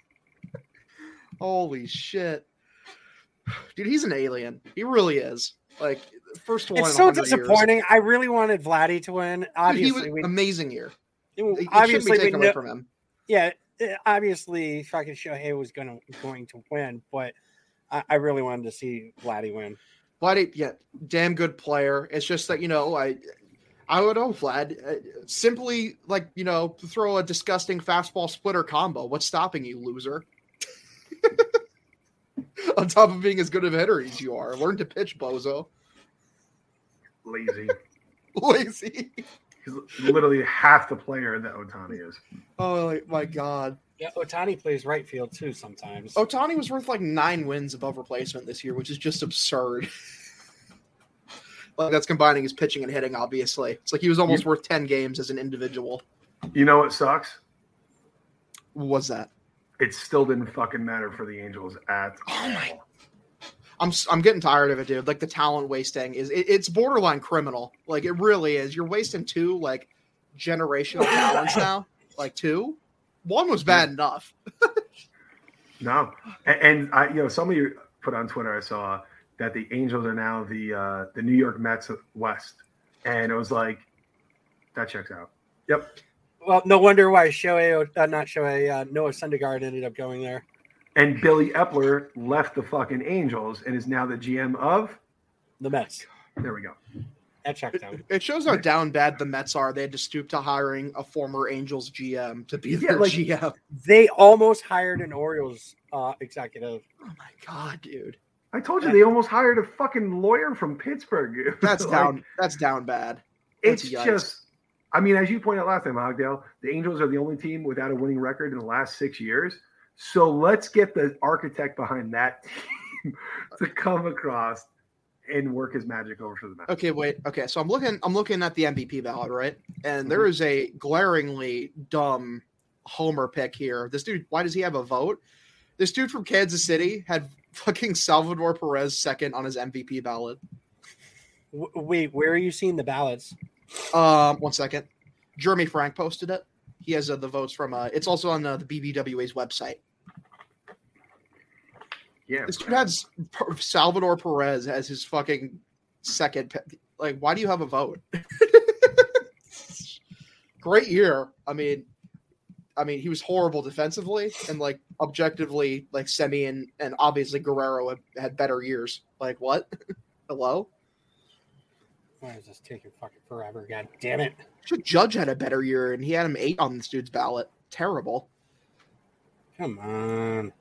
Holy shit. Dude, he's an alien. He really is. Like first one. It's so 100 years. disappointing. I really wanted Vladdy to win. Dude, Obviously, was we, amazing year. it- It obviously we away know, from him. yeah, obviously fucking Shohei was gonna going to win, but I, I really wanted to see Vladdy win. Vlad, yeah, damn good player. It's just that you know, I, I would know Vlad. Uh, simply like you know, throw a disgusting fastball splitter combo. What's stopping you, loser? On top of being as good of a hitter as you are, learn to pitch, bozo. Lazy. Lazy. He's literally half the player that Ohtani is. Oh my god. Yeah, Ohtani plays right field too sometimes. Ohtani was worth like nine wins above replacement this year, which is just absurd. like that's combining his pitching and hitting, obviously. It's like he was almost worth 10 games as an individual. You know what sucks? What was that? It still didn't fucking matter for the Angels at Oh my I'm s- I'm getting tired of it, dude. Like the talent wasting is it, it's borderline criminal. Like it really is. You're wasting two like generational talents now. Like two. One was bad enough. No, and, and I, you know, some of you put on Twitter. I saw that the Angels are now the uh, the New York Mets West, and it was like that checks out. Yep. Well, no wonder why Shohei, uh, not Shohei, uh, Noah Syndergaard ended up going there. And Billy Eppler left the fucking Angels and is now the GM of the Mets. There we go. That checked out. It shows how down bad the Mets are. They had to stoop to hiring a former Angels GM to be Yeah, their like- GM. They almost hired an Orioles uh, executive. Oh my god, dude. I told you they almost hired a fucking lawyer from Pittsburgh. That's Like, down. That's down bad. That's It's yikes. just, I mean, as you pointed out last time, Hogdale, the Angels are the only team without a winning record in the last six years. So let's get the architect behind that team to come across and work his magic over for the Mets. Okay, wait. Okay, so I'm looking. I'm looking at the MVP ballot, right? And there is a glaringly dumb homer pick here. This dude, why does he have a vote? This dude from Kansas City had fucking Salvador Perez second on his MVP ballot. Wait, where are you seeing the ballots? Um, one second. Jeremy Frank posted it. He has uh, the votes from. Uh, it's also on uh, the BBWA's website. Yeah, This dude has Salvador Perez as his fucking second. pick. Like, why do you have a vote? Great year. I mean, I mean, he was horrible defensively and like objectively, like Semien and, and obviously Guerrero had, had better years. Like, what? Hello? Why is this taking fucking forever? God damn it. Should Judge had a better year and he had him eight on this dude's ballot. Terrible. Come on.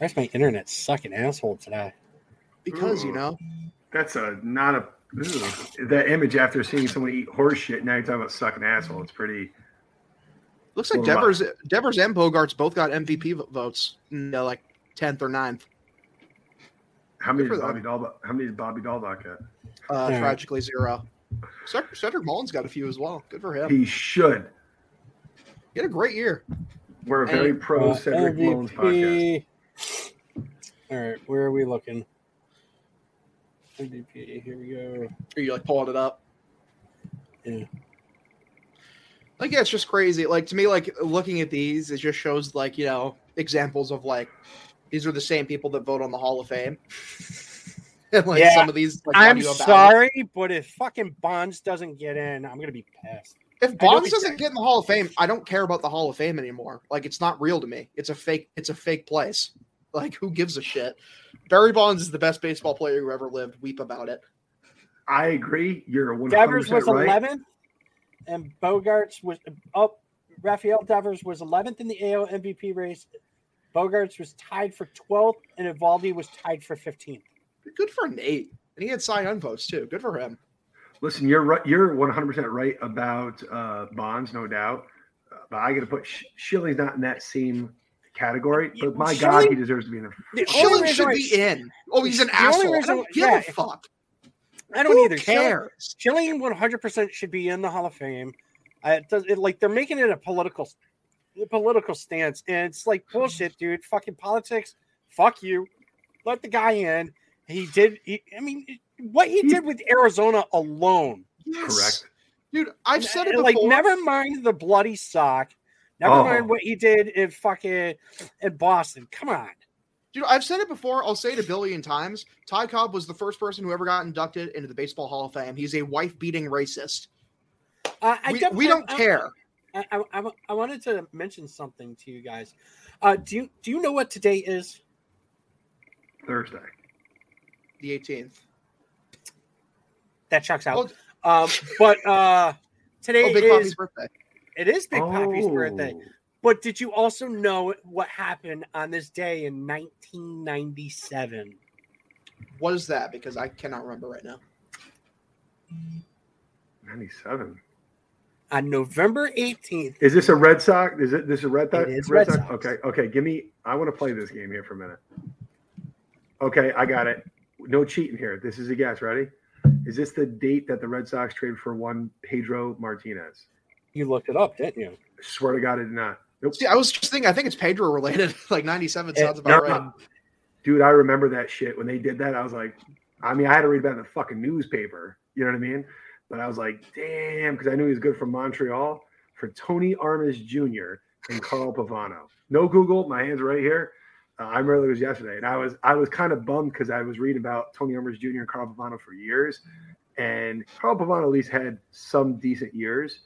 That's my internet sucking asshole today. Because, you know, That's a not a ooh, that image after seeing someone eat horse shit. Now you're talking about sucking asshole. It's pretty. looks like Well, my- Devers, Devers and Bogaerts both got MVP votes, you know, like 10th or 9th. How many Good did Bobby Dalbec? How many did Bobby Dalbec get? Uh, Yeah. Tragically zero. Cedric, Cedric Mullins got a few as well. Good for him. He should. He had a great year. We're a very And, pro Uh, Cedric Mullins podcast. All right, where are we looking? MVP, here we go. Are you like pulling it up? Yeah. Like yeah, it's just crazy. Like to me, like looking at these, it just shows like you know examples of like these are the same people that vote on the Hall of Fame. and like Yeah, some of these, like, I'm audio ballots. sorry, but if fucking Bonds doesn't get in, I'm gonna be pissed. If Bonds doesn't get in the Hall of Fame, I don't care about the Hall of Fame anymore. Like it's not real to me. It's a fake. It's a fake place. Like who gives a shit? Barry Bonds is the best baseball player who ever lived. Weep about it. I agree. You're 100 Devers was right. 11th, and Bogaerts was oh, Rafael Devers was 11th in the AL MVP race. Bogaerts was tied for 12th, and Eovaldi was tied for 15th. Good for Nate, and he had Cy Young votes too. Good for him. Listen, you're right. You're 100 percent right about uh, Bonds, no doubt. Uh, but I got to put Sh- Schilling's not in that same category. But my God, Schilling- he deserves to be in the. The only Schilling should be in. Oh, he's an The only asshole. I don't give yeah. a fuck. I don't Who either. Schilling- cares? Schilling 100% should be in the Hall of Fame. Uh, it does it like they're making it a political a political stance, and it's like bullshit, dude. Fucking politics. Fuck you. Let the guy in. He did. He, I mean, what he did with Arizona alone. Yes. Correct. Dude, I've said it before. Like, never mind the bloody sock. Never Oh. mind what he did in fucking in Boston. Come on. Dude, I've said it before. I'll say it a billion times. Ty Cobb was the first person who ever got inducted into the Baseball Hall of Fame. He's a wife beating racist. Uh, I We, we don't I- care. I, I, I- I wanted to mention something to you guys. Uh, do you do you know what today is? Thursday. The 18th. That checks out. Um, but uh, today Oh, Big is Poppy's birthday. It is Big Poppy's Oh. birthday. But did you also know what happened on this day in 1997? What is that? Because I cannot remember right now. 97. On November 18th, Is this a Red Sox? Is it this a Red Sox? It is Red Sox. Okay, okay. Give me. I want to play this game here for a minute. Okay, I got it. No cheating here. This is a guess. Ready? Is this the date that the Red Sox traded for one Pedro Martinez? You looked it up, didn't you? I swear to God, I did not. Nope. See, I was just thinking, I think it's Pedro related. like 97 Eh, sounds about no. right. Dude, I remember that shit when they did that. I was like, I mean, I had to read about it in the fucking newspaper. You know what I mean? But I was like, damn, because I knew he was good from Montreal for Tony Armas Jr. and Carl Pavano. No Google, my hands right here. Uh, I remember it was yesterday, and I was I was kind of bummed because I was reading about Tony Armas Jr. and Carl Pavano for years, and Carl Pavano at least had some decent years.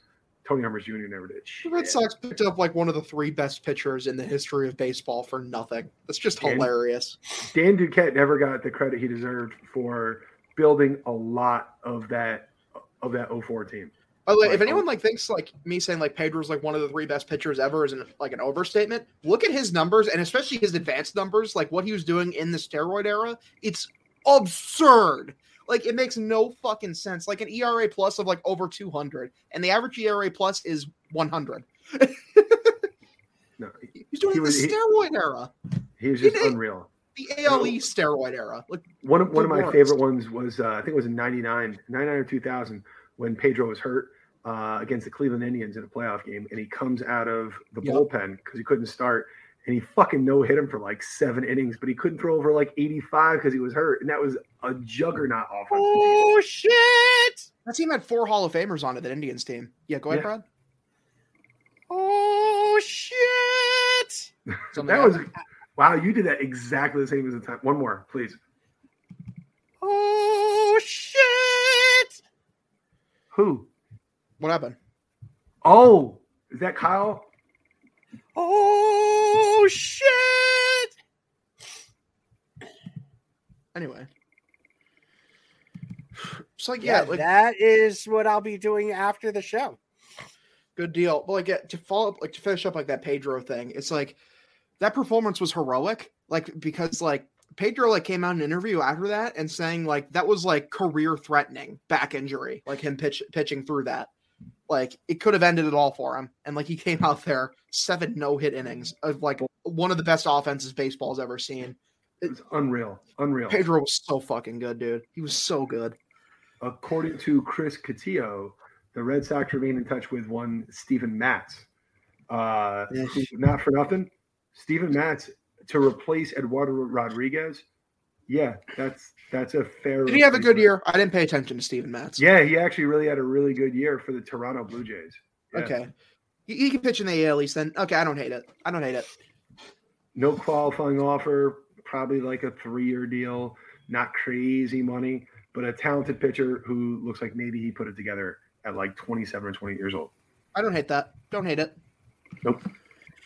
Tony Armas Jr. never did. The Red Sox picked up like one of the three best pitchers in the history of baseball for nothing. That's just Dan- hilarious. Dan Duquette never got the credit he deserved for building a lot of that of that 04 team. By the way, if anyone oh. like thinks like me saying like Pedro's like one of the three best pitchers ever is an, like an overstatement, look at his numbers and especially his advanced numbers, like what he was doing in the steroid era. It's absurd. Like it makes no fucking sense. Like an ERA plus of like over 200, and the average ERA plus is 100. No, He's doing He was- the he- steroid era, he was just He unreal. the ALE steroid era. Like One of one of my worst. favorite ones was uh, I think it was in 99, 99 or 2000 when Pedro was hurt uh, against the Cleveland Indians in a playoff game, and he comes out of the Yep. bullpen because he couldn't start, and he fucking no hit him for like seven innings, but he couldn't throw over like 85 because he was hurt, and that was a juggernaut offense. Oh shit! that team had four Hall of Famers on it. That Indians team. Yeah, go ahead, Yeah. Brad. Oh shit! Something that was wow. You did that exactly the same as the time. One more, please. Oh shit! Who? what happened. Oh, is that Kyle? Oh shit! Anyway, it's like Yeah, yeah, like that is what I'll be doing after the show. good deal. But like yeah, to follow up, like to finish up like that Pedro thing, it's like that performance was heroic. Like because like Pedro like came out in an interview after that and saying like that was like career threatening back injury, like him pitch pitching through that. Like it could have ended it all for him. And like he came out there seven no hit innings of like one of the best offenses baseball's ever seen. It was unreal, unreal. Pedro was so fucking good, dude. He was so good. According to Chris Cotillo, the Red Sox remain in touch with one Steven Matz. Uh, not for nothing, Steven Matz to replace Eduardo Rodriguez. Yeah, that's that's a fair. Did he have a good year? I didn't pay attention to Steven Matz. Yeah, he actually really had a really good year for the Toronto Blue Jays. Yeah. Okay. He, he can pitch in the AL East then. Okay, I don't hate it. I don't hate it. No qualifying offer, probably like a three-year deal, not crazy money, but a talented pitcher who looks like maybe he put it together at like 27 or 20 years old. I don't hate that. Don't hate it. Nope.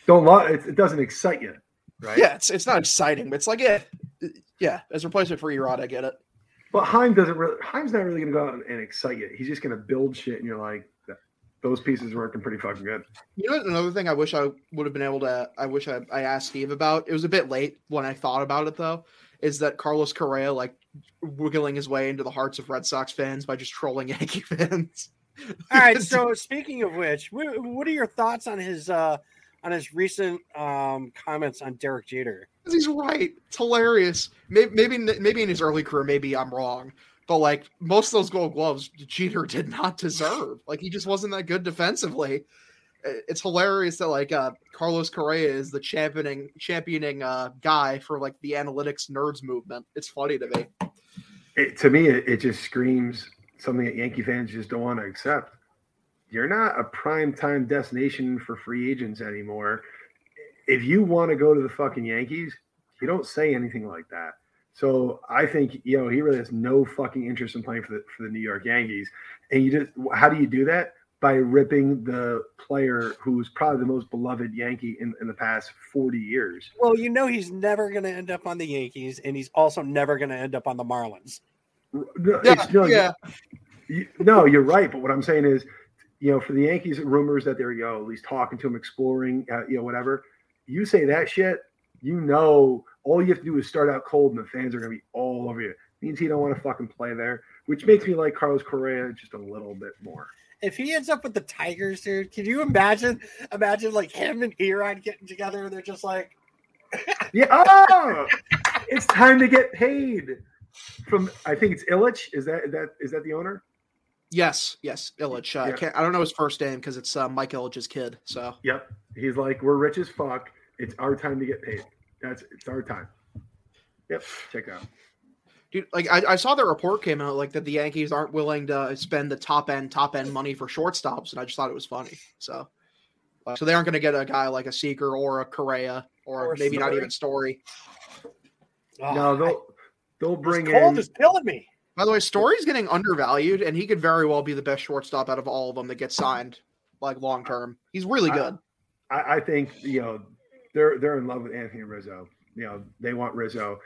Don't lo- it, it doesn't excite you, right? Yeah, it's it's not exciting, but it's like yeah, yeah. As replacement for Erod, I get it. But Chaim doesn't really. Chaim's not really going to go out and excite you. He's just going to build shit, and you're like, those pieces are working pretty fucking good. You know another thing I wish I would have been able to I wish I, I asked Steve about. It was a bit late when I thought about it though, is that Carlos Correa like wiggling his way into the hearts of Red Sox fans by just trolling Yankee fans. All right. So speaking of which, what, what are your thoughts on his uh on his recent um comments on Derek Jeter. he's right. It's hilarious. Maybe, maybe maybe in his early career, maybe I'm wrong. But like most of those gold gloves, Jeter did not deserve. Like he just wasn't that good defensively. It's hilarious that like uh, Carlos Correa is the championing championing uh, guy for like the analytics nerds movement. It's funny to me. It, to me, it, it just screams something that Yankee fans just don't want to accept. You're not a prime time destination for free agents anymore. If you want to go to the fucking Yankees, you don't say anything like that. So I think you know he really has no fucking interest in playing for the for the New York Yankees. And you just how do you do that? By ripping the player who's probably the most beloved Yankee in, in the past 40 years. Well, you know he's never going to end up on the Yankees, and he's also never going to end up on the Marlins. No, Yeah, no, yeah. you- no, you're right. But what I'm saying is, you know, for the Yankees, rumors that they're, you know, at least talking to him, exploring, uh, you know, whatever. You say that shit, you know, all you have to do is start out cold, and the fans are going to be all over you. Means he don't want to fucking play there, which makes me like Carlos Correa just a little bit more. If he ends up with the Tigers, dude, can you imagine? Imagine like him and Erod getting together, and they're just like, Yeah. Oh, it's time to get paid. From I think it's Ilitch. Is that that is that the owner? Yes, yes, Ilitch. Uh, I Yeah. can't. I don't know his first name because it's uh, Mike Ilitch's kid. So Yep. He's like, we're rich as fuck. It's our time to get paid. That's it's our time. Yep. Check out. dude like I, I saw the report came out like that the yankees aren't willing to spend the top end top end money for shortstops and i just thought it was funny so uh, so they aren't going to get a guy like a Seager or a correa or, Or maybe not even Story. Oh, no, they'll they'll bring this cold in. is killing me. By the way, Story's getting undervalued, and he could very well be the best shortstop out of all of them that gets signed, like long term. He's really good. I, I think you know they're they're in love with Anthony Rizzo. You know they want Rizzo,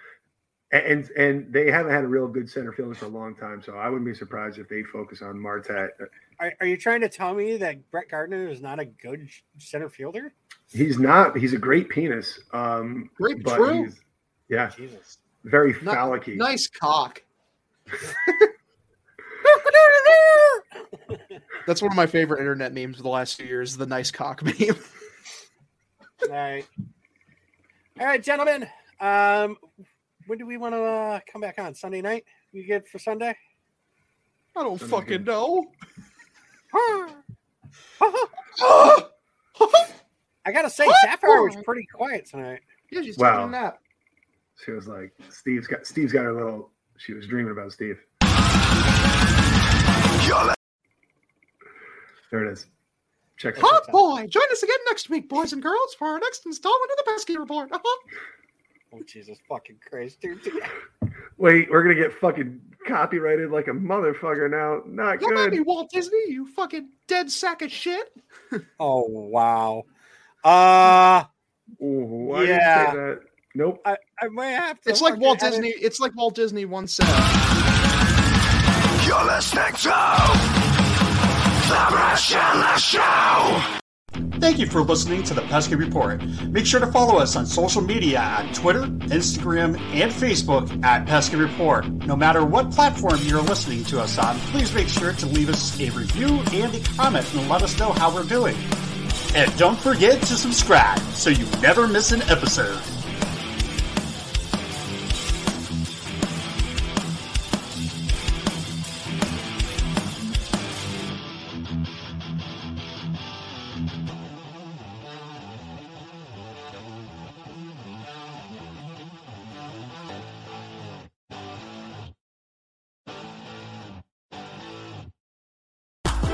and and, and they haven't had a real good center fielder for a long time. So I wouldn't be surprised if they focus on Marte. Are, are you trying to tell me that Brett Gardner is not a good center fielder? He's not. He's a great penis. Um, Great, but true. he's yeah, Jesus. very Ni- phallic. Nice cock. That's one of my favorite internet memes of the last few years. The nice cock meme. All right. All right, gentlemen. Um, when do we want to uh, come back on? Sunday night? We good for Sunday? I don't Sounds fucking good. know. I gotta say, Sapphire was pretty quiet tonight. Yeah, she's Wow. taking a nap. She was like, Steve's got Steve's got a little. She was dreaming about Steve. There it is. Check this Hot out. boy, join us again next week, boys and girls, for our next installment of the Pesky Report. Uh-huh. Oh Jesus fucking Christ, dude! Wait, we're gonna get fucking copyrighted like a motherfucker now. Not Come at me, good. Walt Disney, you fucking dead sack of shit. Oh wow. Uh Ooh, why Yeah. Did you say that? Nope. I, I might have to. It's like Walt edit- Disney. It's like Walt Disney once said. You're listening to The Brashella Show. Thank you for listening to the Pesky Report. Make sure to follow us on social media at Twitter, Instagram, and Facebook at Pesky Report. No matter what platform you're listening to us on, please make sure to leave us a review and a comment and let us know how we're doing. And don't forget to subscribe so you never miss an episode.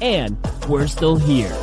And we're still here.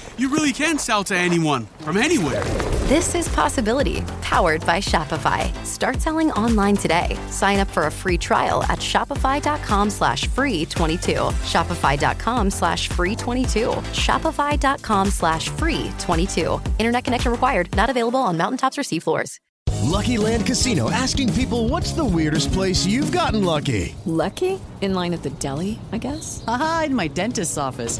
you really can sell to anyone from anywhere. This is Possibility, powered by Shopify. Start selling online today. Sign up for a free trial at shopify.com slash free 22. Shopify.com slash free 22. Shopify.com slash free 22. Internet connection required. Not available on mountaintops or seafloors. Lucky Land Casino asking people what's the weirdest place you've gotten lucky? Lucky? In line at the deli, I guess? Aha, in my dentist's office.